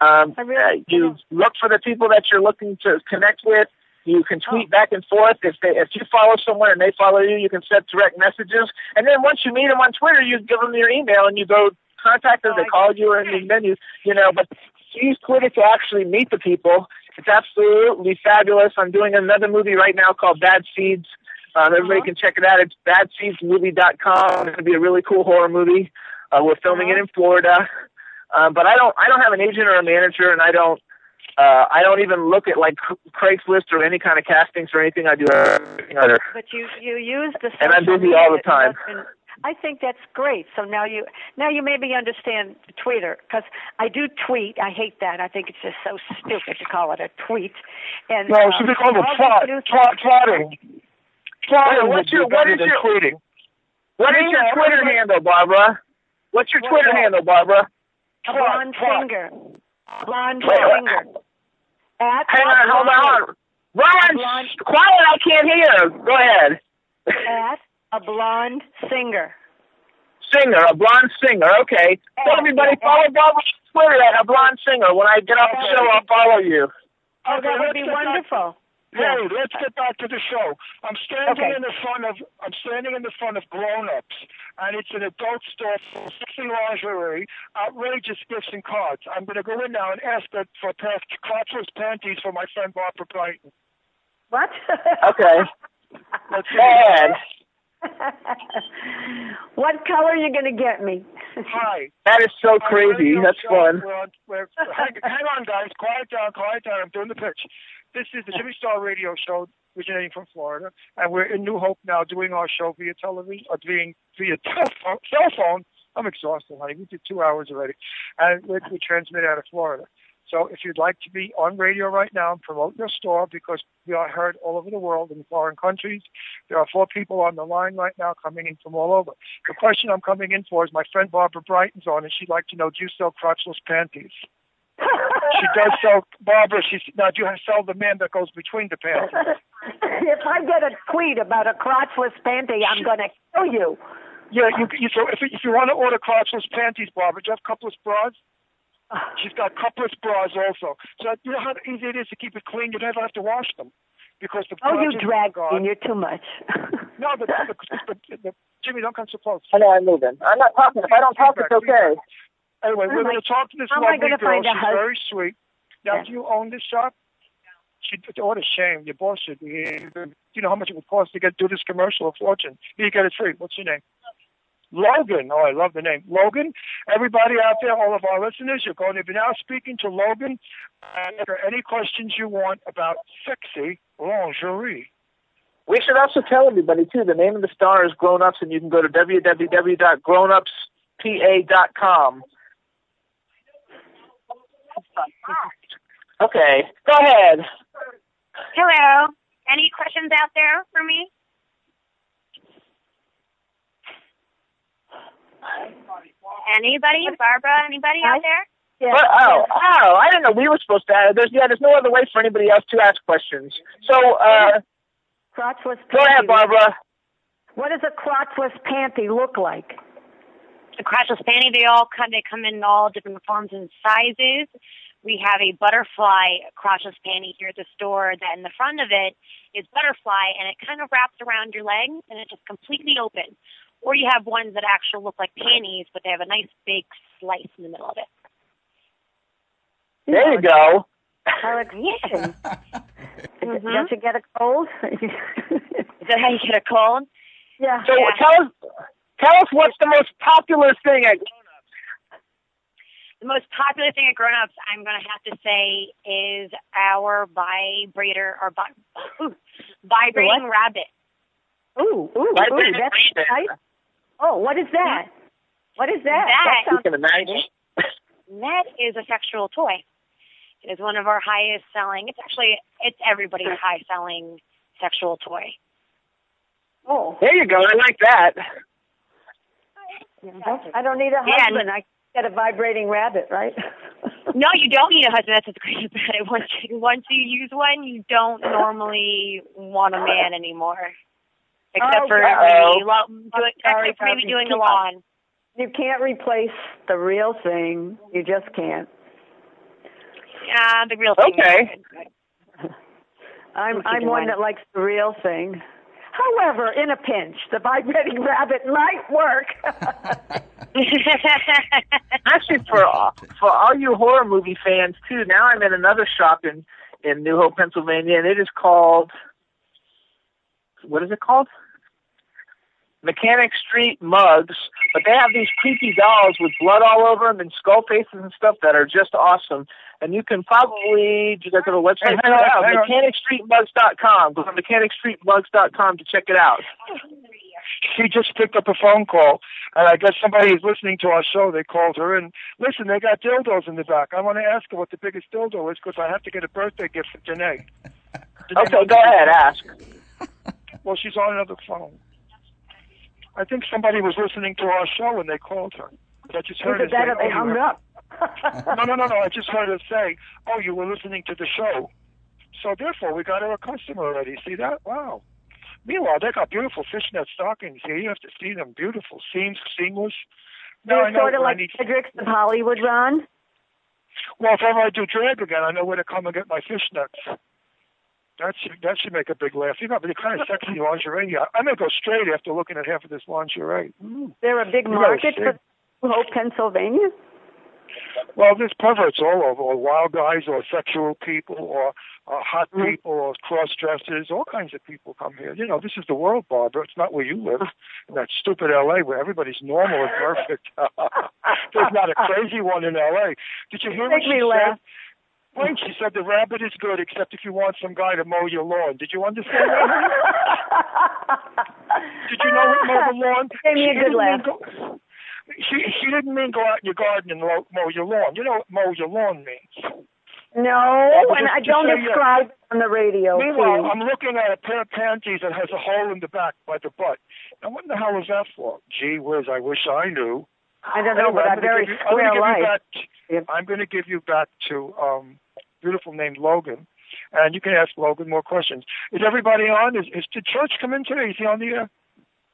Um, I really- uh, you look for the people that you're looking to connect with. You can Oh. tweet back and forth. If they, if you follow someone and they follow you, you can set direct messages. And then once you meet them on Twitter, you give them your email and you go contact Oh, them. they call you or and then you you know. But use Twitter to actually meet the people. It's absolutely fabulous. I'm doing another movie right now called Bad Seeds. Um, everybody can check it out. It's badseedsmovie.com. It's going to be a really cool horror movie. Uh, we're filming it in Florida. Um, but I don't I don't have an agent or a manager, and I don't uh, I don't even look at like Craigslist or any kind of castings or anything. I do everything other. But you you use the. And I'm busy all the time. and I think that's great. So now you now you maybe understand Twitter because I do tweet. I hate that. I think it's just so stupid to call it a tweet. And No, it should be called a all twat. these producers- Twat, twatting. Twatting Wait, what's your what better is than your tweeting. what is your Twitter handle, Barbara? What's your Twitter handle, Barbara? Blonde finger. Blonde Wait, wait. finger. At Hang on, hold on. Ron, Blonde. quiet! I can't hear. Go ahead. At a blonde singer. Singer, a blonde singer. Okay. So everybody follow Barbara on Twitter at a blonde singer. When I get off the show, I'll follow you. Oh, Okay, that would be get back- wonderful. Hey, let's get back to the show. I'm standing Okay. in the front of I'm standing in the front of Grown Ups, and it's an adult store for sexy lingerie, outrageous gifts and cards. I'm going to go in now and ask that for pa- crotchless panties for my friend Barbara Brighton. What? Okay. Let's Go ahead. what color are you going to get me? Hi. That is so Our crazy. That's show, fun. We're on, we're, hang, hang on, guys. Quiet down, quiet down. I'm doing the pitch. This is the Jimmy Star Radio Show, originating from Florida, and we're in New Hope now, doing our show via television, or uh, being via telephone, cell phone. I'm exhausted, honey. We did two hours already, and we, we transmit out of Florida. So if you'd like to be on radio right now and promote your store, because we are heard all over the world in foreign countries, there are four people on the line right now coming in from all over. The question I'm coming in for is my friend Barbara Brighton's on, and she'd like to know, do you sell crotchless panties? She does sell, Barbara, she's, now do you have to sell the man that goes between the pants? if I get a tweet about a crotchless panty, I'm going to kill you. Yeah, you, you so if, if you want to order crotchless panties, Barbara, do you have coupless bras? She's got coupless bras also. So you know how easy it is to keep it clean. You never have to wash them because the Oh, you bras are drag gone. me. You're too much. No, the, the, the, the, the, Jimmy, don't come so close. I know I'm moving. I'm not talking. If I don't talk, it's okay. Anyway, How we're am I- going to talk to this how lovely girl. find She's hus- very sweet. Now, Yeah. do you own this shop? She, what a shame. Your boss should be here. Do you know how much it would cost to get do this commercial? A fortune. You get it free. What's your name? Logan. Oh, I love the name. Logan. Everybody out there, all of our listeners, you're going to be now speaking to Logan. And if there are any questions you want about sexy lingerie. We should also tell everybody too. The name of the star is Grown Ups, and you can go to www.grownupspa.com. Okay, go ahead. Hello. Any questions out there for me? Anybody? Barbara? Anybody out there? But, oh, oh, I didn't know we were supposed to. Add, there's yeah, there's no other way for anybody else to ask questions. So, uh, crotchless go ahead. Barbara. What does a crotchless panty look like? A crotchless panty, they all come. They come in all different forms and sizes. We have a butterfly crotchless panty here at the store. That in the front of it is butterfly, and it kind of wraps around your leg and it's just completely open. Or you have ones that actually look like panties, but they have a nice big slice in the middle of it. There you go. How exciting. Mhm. Don't you get a cold? Is that how you get a cold? Yeah. So tell us, tell us what's the most popular thing at The most popular thing at Grown Ups, I'm going to have to say, is our vibrator or vi- ooh, vibrating What? rabbit. Ooh, ooh, ooh, Vibrating that's rabbit. nice. Oh, what is that? Mm-hmm. What is that? That- sounds You imagine. That is a sexual toy. It is one of our highest selling. It's actually it's everybody's high selling sexual toy. Oh, There you go. I like that. Oh, I don't need a Yeah, husband. I get a vibrating rabbit, right? No, you don't need a husband. That's what's great about it. Once you, once you use one, you don't normally want a man anymore, except Oh, for maybe, lo- do sorry, except for maybe doing the lawn. You can't replace the real thing. You just can't. Yeah, the real thing. Okay. I'm I'm one that likes the real thing. However, in a pinch, the vibrating rabbit might work. Actually, for all- for all you horror movie fans too, now I'm in another shop in in New Hope, Pennsylvania, and it is called what is it called? Mechanic Street Mugs. But they have these creepy dolls with blood all over them and skull faces and stuff that are just awesome. And you can probably do you guys have a website? Hey, hang on, Yeah, hang mechanicstreetmugs.com. Go to mechanicstreetmugs.com to check it out. She just picked up a phone call, and I guess somebody is listening to our show. They called her, and listen, they got dildos in the back. I want to ask her what the biggest dildo is because I have to get a birthday gift for. Danae Okay, go ahead, ask. Well, she's on another phone. I think somebody was listening to our show and they called her. I just heard Either her that say, they "Oh, hung up. no, no, no, no. I just heard her say, "Oh, you were listening to the show." So therefore, we got her a customer already. See that? Wow. Meanwhile, they got beautiful fishnet stockings here. You have to see them. Beautiful seams, seamless. Now I They're sort of like need. Fredericks of Hollywood, Ron. Well, if ever I do drag again, I know where to come and get my fishnets. That should that should make a big laugh. You got the kind of sexy lingerie. I'm gonna go straight after looking at half of this lingerie. Mm. They're a big You market for Hope, Pennsylvania. Well, there's perverts all over, or wild guys, or sexual people, or uh, hot Mm-hmm. people, or cross dressers. All kinds of people come here. You know, this is the world, Barbara. It's not where you live, in that stupid L.A. where everybody's normal and perfect. there's not a crazy one in L.A. Did you hear what she me said? laugh. She said the rabbit is good, except if you want some guy to mow your lawn. Did you understand that? Did you know what mow the lawn? Gave me a She good didn't laugh. mean Go, she she didn't mean go out in your garden and mow your lawn. You know what mow your lawn means. No, and I don't describe it on the radio. Meanwhile, please. I'm looking at a pair of panties that has a hole in the back by the butt. Now, what in the hell is that for? Gee whiz, I wish I knew. I don't know, Anyway, but I'm I'm very give you- I'm give you life. back- I'm going to give you back to um, beautiful named Logan, and you can ask Logan more questions. Is everybody on? Is, is did Church come in today? Is he on the air?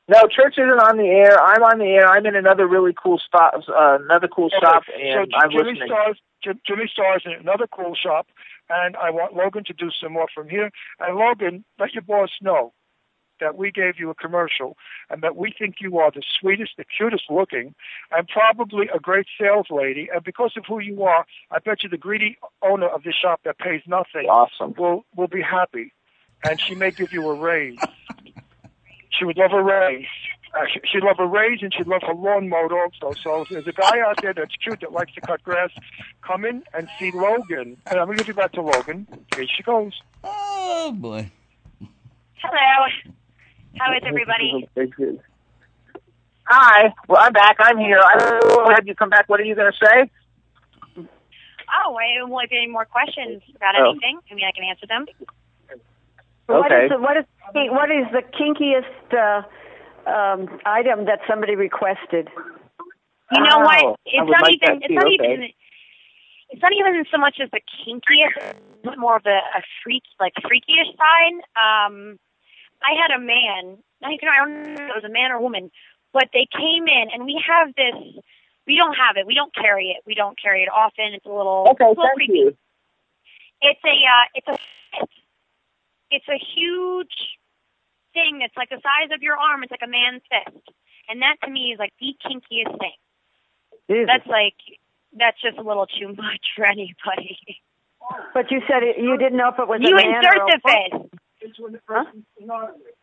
No, church isn't on the air. I'm on the air. I'm in another really cool spot, uh, another cool Okay, shop, so and J- I'm Jimmy listening. Stars, Jimmy Stars in another cool shop, and I want Logan to do some more from here. And Logan, let your boss know that we gave you a commercial and that we think you are the sweetest, the cutest looking, and probably a great sales lady. And because of who you are, I bet you the greedy owner of this shop that pays nothing awesome. will will be happy, and she may give you a raise. she would love a raise. Uh, she- she'd love a raise and she'd love her lawn mowed also. So if there's a guy out there that's cute that likes to cut grass, come in and see Logan. And I'm going to give you back to Logan. Here she goes. Oh, boy. Hello. How is everybody? Hi. Well, I'm back. I'm here. I don't know. Have you come back? What are you going to say? Oh, I well, if you have any more questions about Oh. anything, I mean, I can answer them. Okay. is the, what is what is the kinkiest uh, um, item that somebody requested? You know Oh, what? I It's would not like even. that It's too, not okay. even. It's not even so much as the kinkiest, but more of a, a freak, like freakish side. Um, I had a man. I don't know if it was a man or woman, But they came in, and we have this. We don't have it. We don't carry it. We don't carry it often. It's a little. Okay, it's a little thank creepy. you. It's a. Uh, it's a. It's a huge thing that's like the size of your arm. It's like a man's fist, and that to me is like the kinkiest thing. Jesus. That's like that's just a little too much for anybody. But you said it, you didn't know if it was you a man insert or a the woman. fist.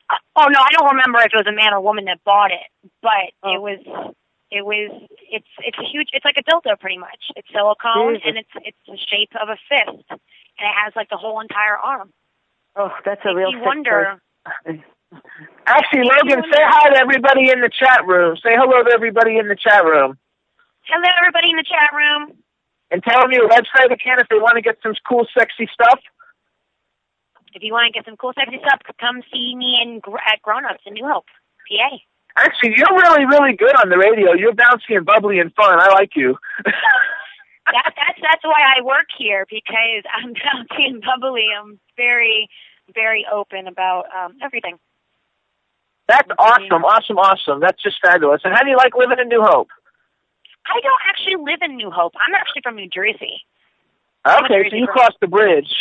Uh, oh no, I don't remember if it was a man or woman that bought it, but Oh. it was. It was. It's. It's a huge. It's like a dildo, pretty much. It's silicone, Jesus. and it's. It's the shape of a fist, and it has like the whole entire arm. Oh, that's a real you wonder. person. Actually, Logan, say hi to everybody in the chat room. Say hello to everybody in the chat room. Hello, everybody in the chat room. And tell them your website again if they want to get some cool, sexy stuff. If you want to get some cool, sexy stuff, come see me in at Grown Ups in New Hope, PA. Actually, you're really, really good on the radio. You're bouncy and bubbly and fun. I like you. that, that's that's why I work here because I'm bouncy and bubbly. I'm very, very open about um, everything. That's awesome, awesome, awesome. That's just fabulous. And how do you like living in New Hope? I don't actually live in New Hope. I'm actually from New Jersey. Okay, so you girl. crossed the bridge.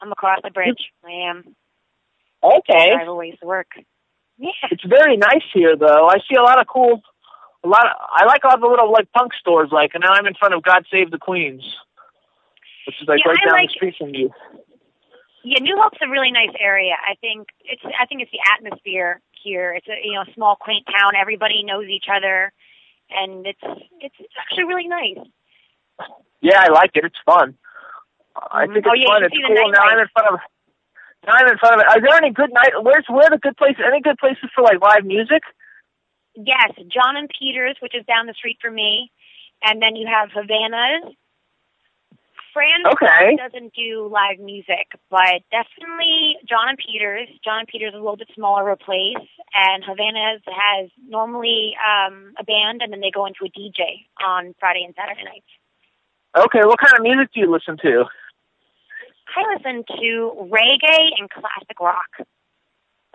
I'm across the bridge. I am. Okay. I have a ways to work. Yeah. It's very nice here, though. I see a lot of cool, a lot of. I like all the little like punk stores, like, and now I'm in front of God Save the Queens, which is like Yeah, right I down like- the street from you. Yeah, New Hope's a really nice area. I think it's I think it's the atmosphere here. It's a you know small quaint town. Everybody knows each other, and it's it's, it's actually really nice. Yeah, I like it. It's fun. I think Oh, it's yeah, fun. It's see the cool. Now I'm in front of. Now I'm in front of it. Are there any good night? Where's where are the good places? Any good places for like live music? Yes, John and Peters, which is down the street from me, and then you have Havana's. Fran's Okay. doesn't do live music, but definitely John and Peters. John and Peters is a little bit smaller of a place, and Havana's has normally um, a band, and then they go into a DJ on Friday and Saturday nights. Okay, what kind of music do you listen to? I listen to reggae and classic rock.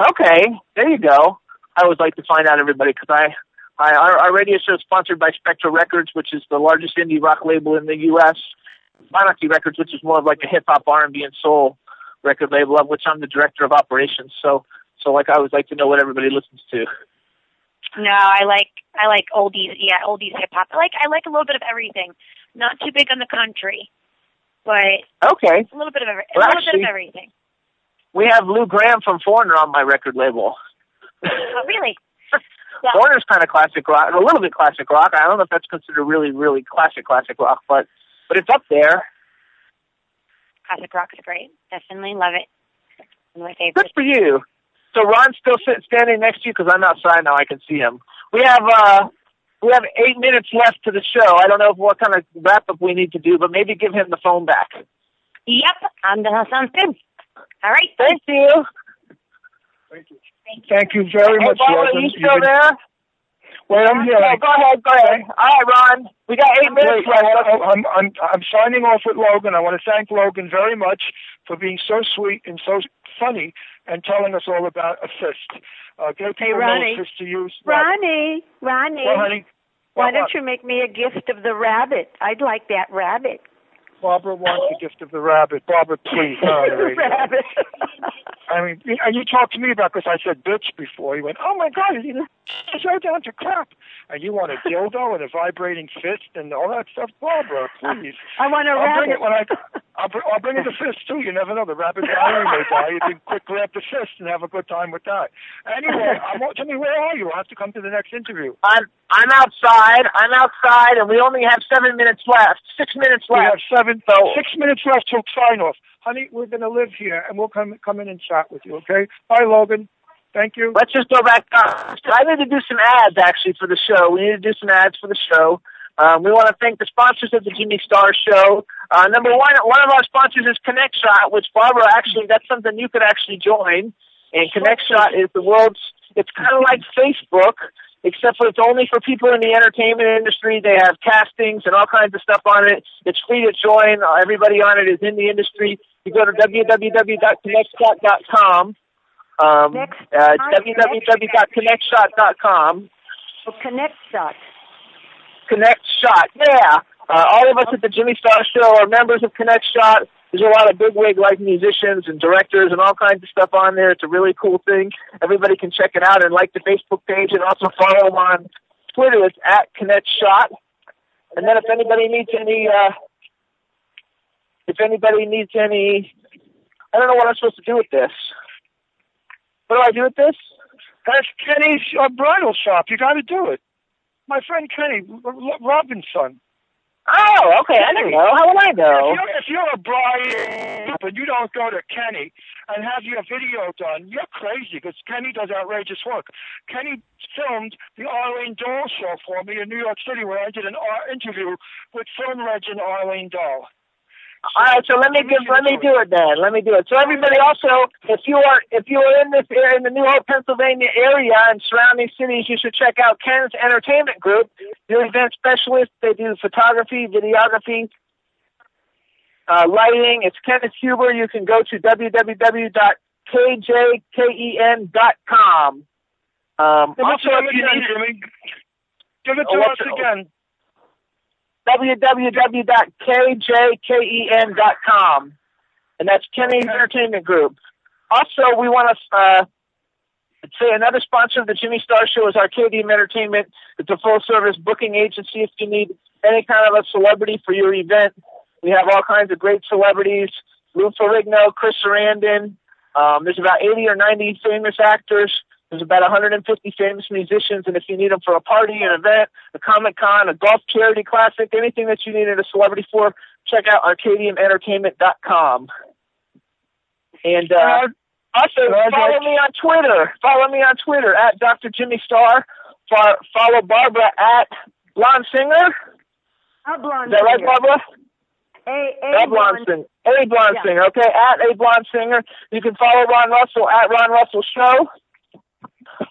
Okay, there you go. I always like to find out everybody because I, I our, our radio show is sponsored by Spectra Records, which is the largest indie rock label in the U.S. Monarchy Records, which is more of like a hip hop, R and B, and soul record label, of which I'm the director of operations. So, so like I always like to know what everybody listens to. No, I like I like oldies. Yeah, oldies hip hop. I like I like a little bit of everything. Not too big on the country, but Okay, a little bit of every, Well, a little bit of everything. we have Lou Gramm from Foreigner on my record label. Oh, really? Foreigner's kind of classic rock, a little bit classic rock. I don't know if that's considered really, really classic classic rock, but but it's up there. Classic rock's great. Definitely love it. One of my Good for you. So Ron's still sitting standing next to you because I'm outside now. I can see him. We have uh we have eight minutes left to the show. I don't know what kind of wrap up we need to do, but maybe give him the phone back. Yep, um, that sounds good. All right. Thank you. Thank you Thank you very Hey, much, Barbara, Logan. you still been- there? Wait, I'm here. No, go ahead, go ahead. All right, Ron. We got eight minutes Wait, left. I'm, I'm, I'm signing off with Logan. I want to thank Logan very much for being so sweet and so funny and telling us all about a fist. Uh, get Hey, people know Ronnie. fist to use. Ronnie, Ronnie. Well, honey, why don't uh, you make me a gift of the rabbit? I'd like that rabbit. Barbara wants a gift of the rabbit. Barbara, please, the rabbit. I mean, and you talked to me about this. I said bitch before. You went, oh my god, you know, so down to crap. And you want a dildo and a vibrating fist and all that stuff, Barbara, please. I want a I'll bring it when I. I'll, br- I'll bring you the fist too. You never know. The rabbit diary may die. You can quick grab the fist and have a good time with that. Anyway, I'm, tell me where are you? I'll have to come to the next interview. I'm I'm outside. I'm outside, and we only have seven minutes left. Six minutes left. We have seven, So- six minutes left till sign off. Honey, we're going to live here, and we'll come come in and chat with you. Okay? Bye, Logan. Thank you. Let's just go back. Uh, I need to do some ads actually for the show. We need to do some ads for the show. Um, we want to thank the sponsors of the Jimmy Star Show. Uh, number one, one of our sponsors is Connect Shot, which Barbara actually that's something you could actually join. And Connect Shot is the world's. It's kind of like Facebook, except for it's only for people in the entertainment industry. They have castings and all kinds of stuff on it. It's free to join. Everybody on it is in the industry. You go to www.connectshot.com. Um, uh, www.connectshot.com. Oh, Connect Shot. Connect Shot. Yeah. Uh, all of us at the Jimmy Star Show are members of Connect Shot. There's a lot of bigwig like musicians and directors and all kinds of stuff on there. It's a really cool thing. Everybody can check it out and like the Facebook page and also follow them on Twitter. It's at Connect Shot. And then if anybody needs any, uh, if anybody needs any, I don't know what I'm supposed to do with this. What do I do with this? That's Kenny's uh, bridal shop. You got to do it. My friend Kenny Robinson. Oh, okay. I don't know. How would I know? If you're, if you're a bride and you don't go to Kenny and have your video done, you're crazy because Kenny does outrageous work. Kenny filmed the Arlene Dahl show for me in New York City where I did an uh, interview with film legend Arlene Dahl. All right, so let me give, let me do it then. Let me do it. So everybody, also, if you are if you are in this area, in the New Hope, Pennsylvania area and surrounding cities, you should check out Ken's Entertainment Group. They're event specialists. They do photography, videography, uh, lighting. It's Kenneth Huber. You can go to www.kjken.com. Um, Give also, if you need, Give it to us again. www.kjken.com. And that's Kenny's Entertainment Group. Also, we want to uh, say another sponsor of the Jimmy Star Show is Arcadium Entertainment. It's a full service booking agency if you need any kind of a celebrity for your event. We have all kinds of great celebrities Lou Ferrigno, Chris Sarandon. Um, there's about 80 or 90 famous actors. There's about 150 famous musicians, and if you need them for a party, an event, a Comic Con, a golf charity classic, anything that you needed a celebrity for, check out ArcadiumEntertainment.com. And uh, also follow me on Twitter. Follow me on Twitter at Dr. Jimmy Star. Follow Barbara at Blonde Singer. A blonde Is that right, singer. Barbara? A, A a blonde singer. A blonde Yeah. singer. Okay, at a blonde singer. You can follow Ron Russell at Ron Russell Show.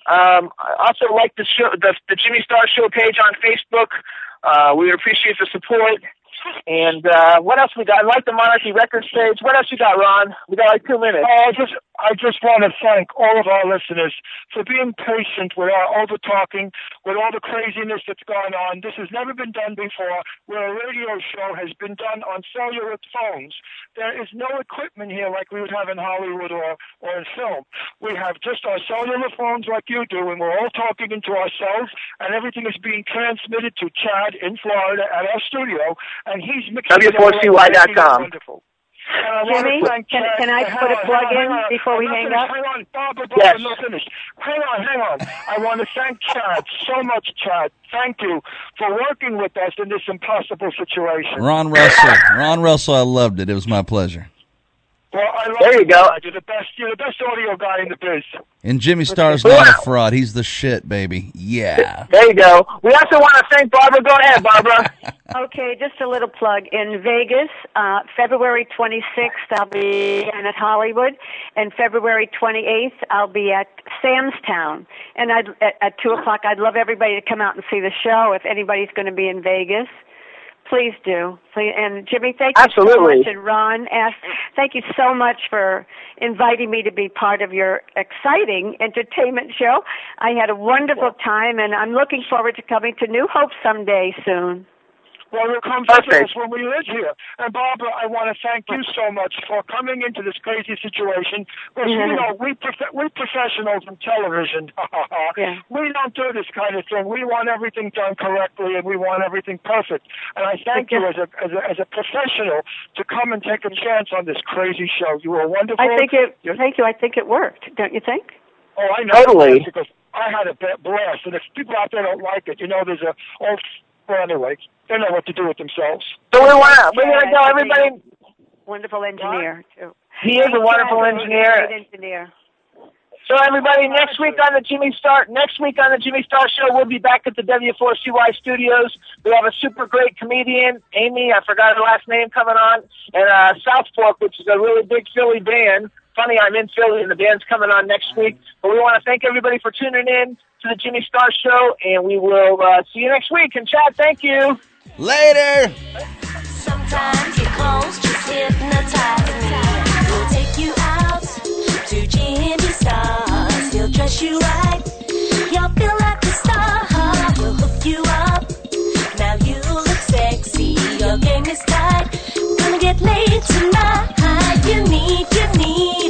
Um, I also like the show, the, the Jimmy Star Show page on Facebook. Uh, we appreciate the support. And uh, what else we got? I like the Monarchy Records page. What else you got, Ron? We got like two minutes. Oh, I just, I just want to thank all of our listeners for being patient with our over talking, with all the craziness that's going on. This has never been done before, where a radio show has been done on cellular phones. There is no equipment here like we would have in Hollywood or, or in film. We have just our cellular phones like you do, and we're all talking into ourselves, and everything is being transmitted to Chad in Florida at our studio, and he's mixing it all up, making it W4CY.com. Wonderful. And I want Jimmy, can, can I put a plug hang in before we hang up? Hang on, Barbara, Barbara, Yes. I'm not finished. Hang on, hang on. I want to thank Chad so much, Chad. Thank you for working with us in this impossible situation. Ron Russell. Ron Russell, I loved it. It was my pleasure. Well, I love There you go. You're the best. You're the best audio guy in the biz. And Jimmy Star's not a fraud. He's the shit, baby. Yeah. There you go. We also want to thank Barbara. Go ahead, Barbara. Okay, just a little plug. In Vegas, uh, February 26th, I'll be in at Hollywood, and February 28th, I'll be at Sam's Town. And I'd, at, at 2 o'clock, I'd love everybody to come out and see the show if anybody's going to be in Vegas. Please do. Please, and Jimmy, thank you Absolutely. so much. And Ron, thank you so much for inviting me to be part of your exciting entertainment show. I had a wonderful time, and I'm looking forward to coming to New Hope someday soon. Well, you'll come visit Perfect. us when we live here. And Barbara, I want to thank you so much for coming into this crazy situation. Because you know we prof- we professionals in television. Yeah. We don't do this kind of thing. We want everything done correctly, and we want everything perfect. And I thank you as a as a, as a professional to come and take a chance on this crazy show. You were wonderful. I think it. You're- Thank you. I think it worked. Don't you think? Oh, I know. Totally. Because I had a blast, and if people out there don't like it, you know, there's a oh, well, anyway, they know what to do with themselves. So we want to, we're Yeah, going to tell I everybody, Wonderful engineer too. he is a wonderful Chad, engineer. Great engineer. So everybody, next week on the Jimmy Star, next week on the Jimmy Star Show, we'll be back at the W4CY studios. We have a super great comedian, Amy, I forgot her last name, coming on, and uh, South Fork, which is a really big Philly band funny, I'm in Philly and the band's coming on next week. But we want to thank everybody for tuning in to the Jimmy Star Show, and we will uh, see you next week. And Chad, thank you. Later. Sometimes your clothes just hypnotize me. We'll take you out to Jimmy Stars. He'll dress you right. You'll feel like a star. He'll hook you up. Now you look sexy. Your game is tight. Gonna get laid tonight. You need, you need.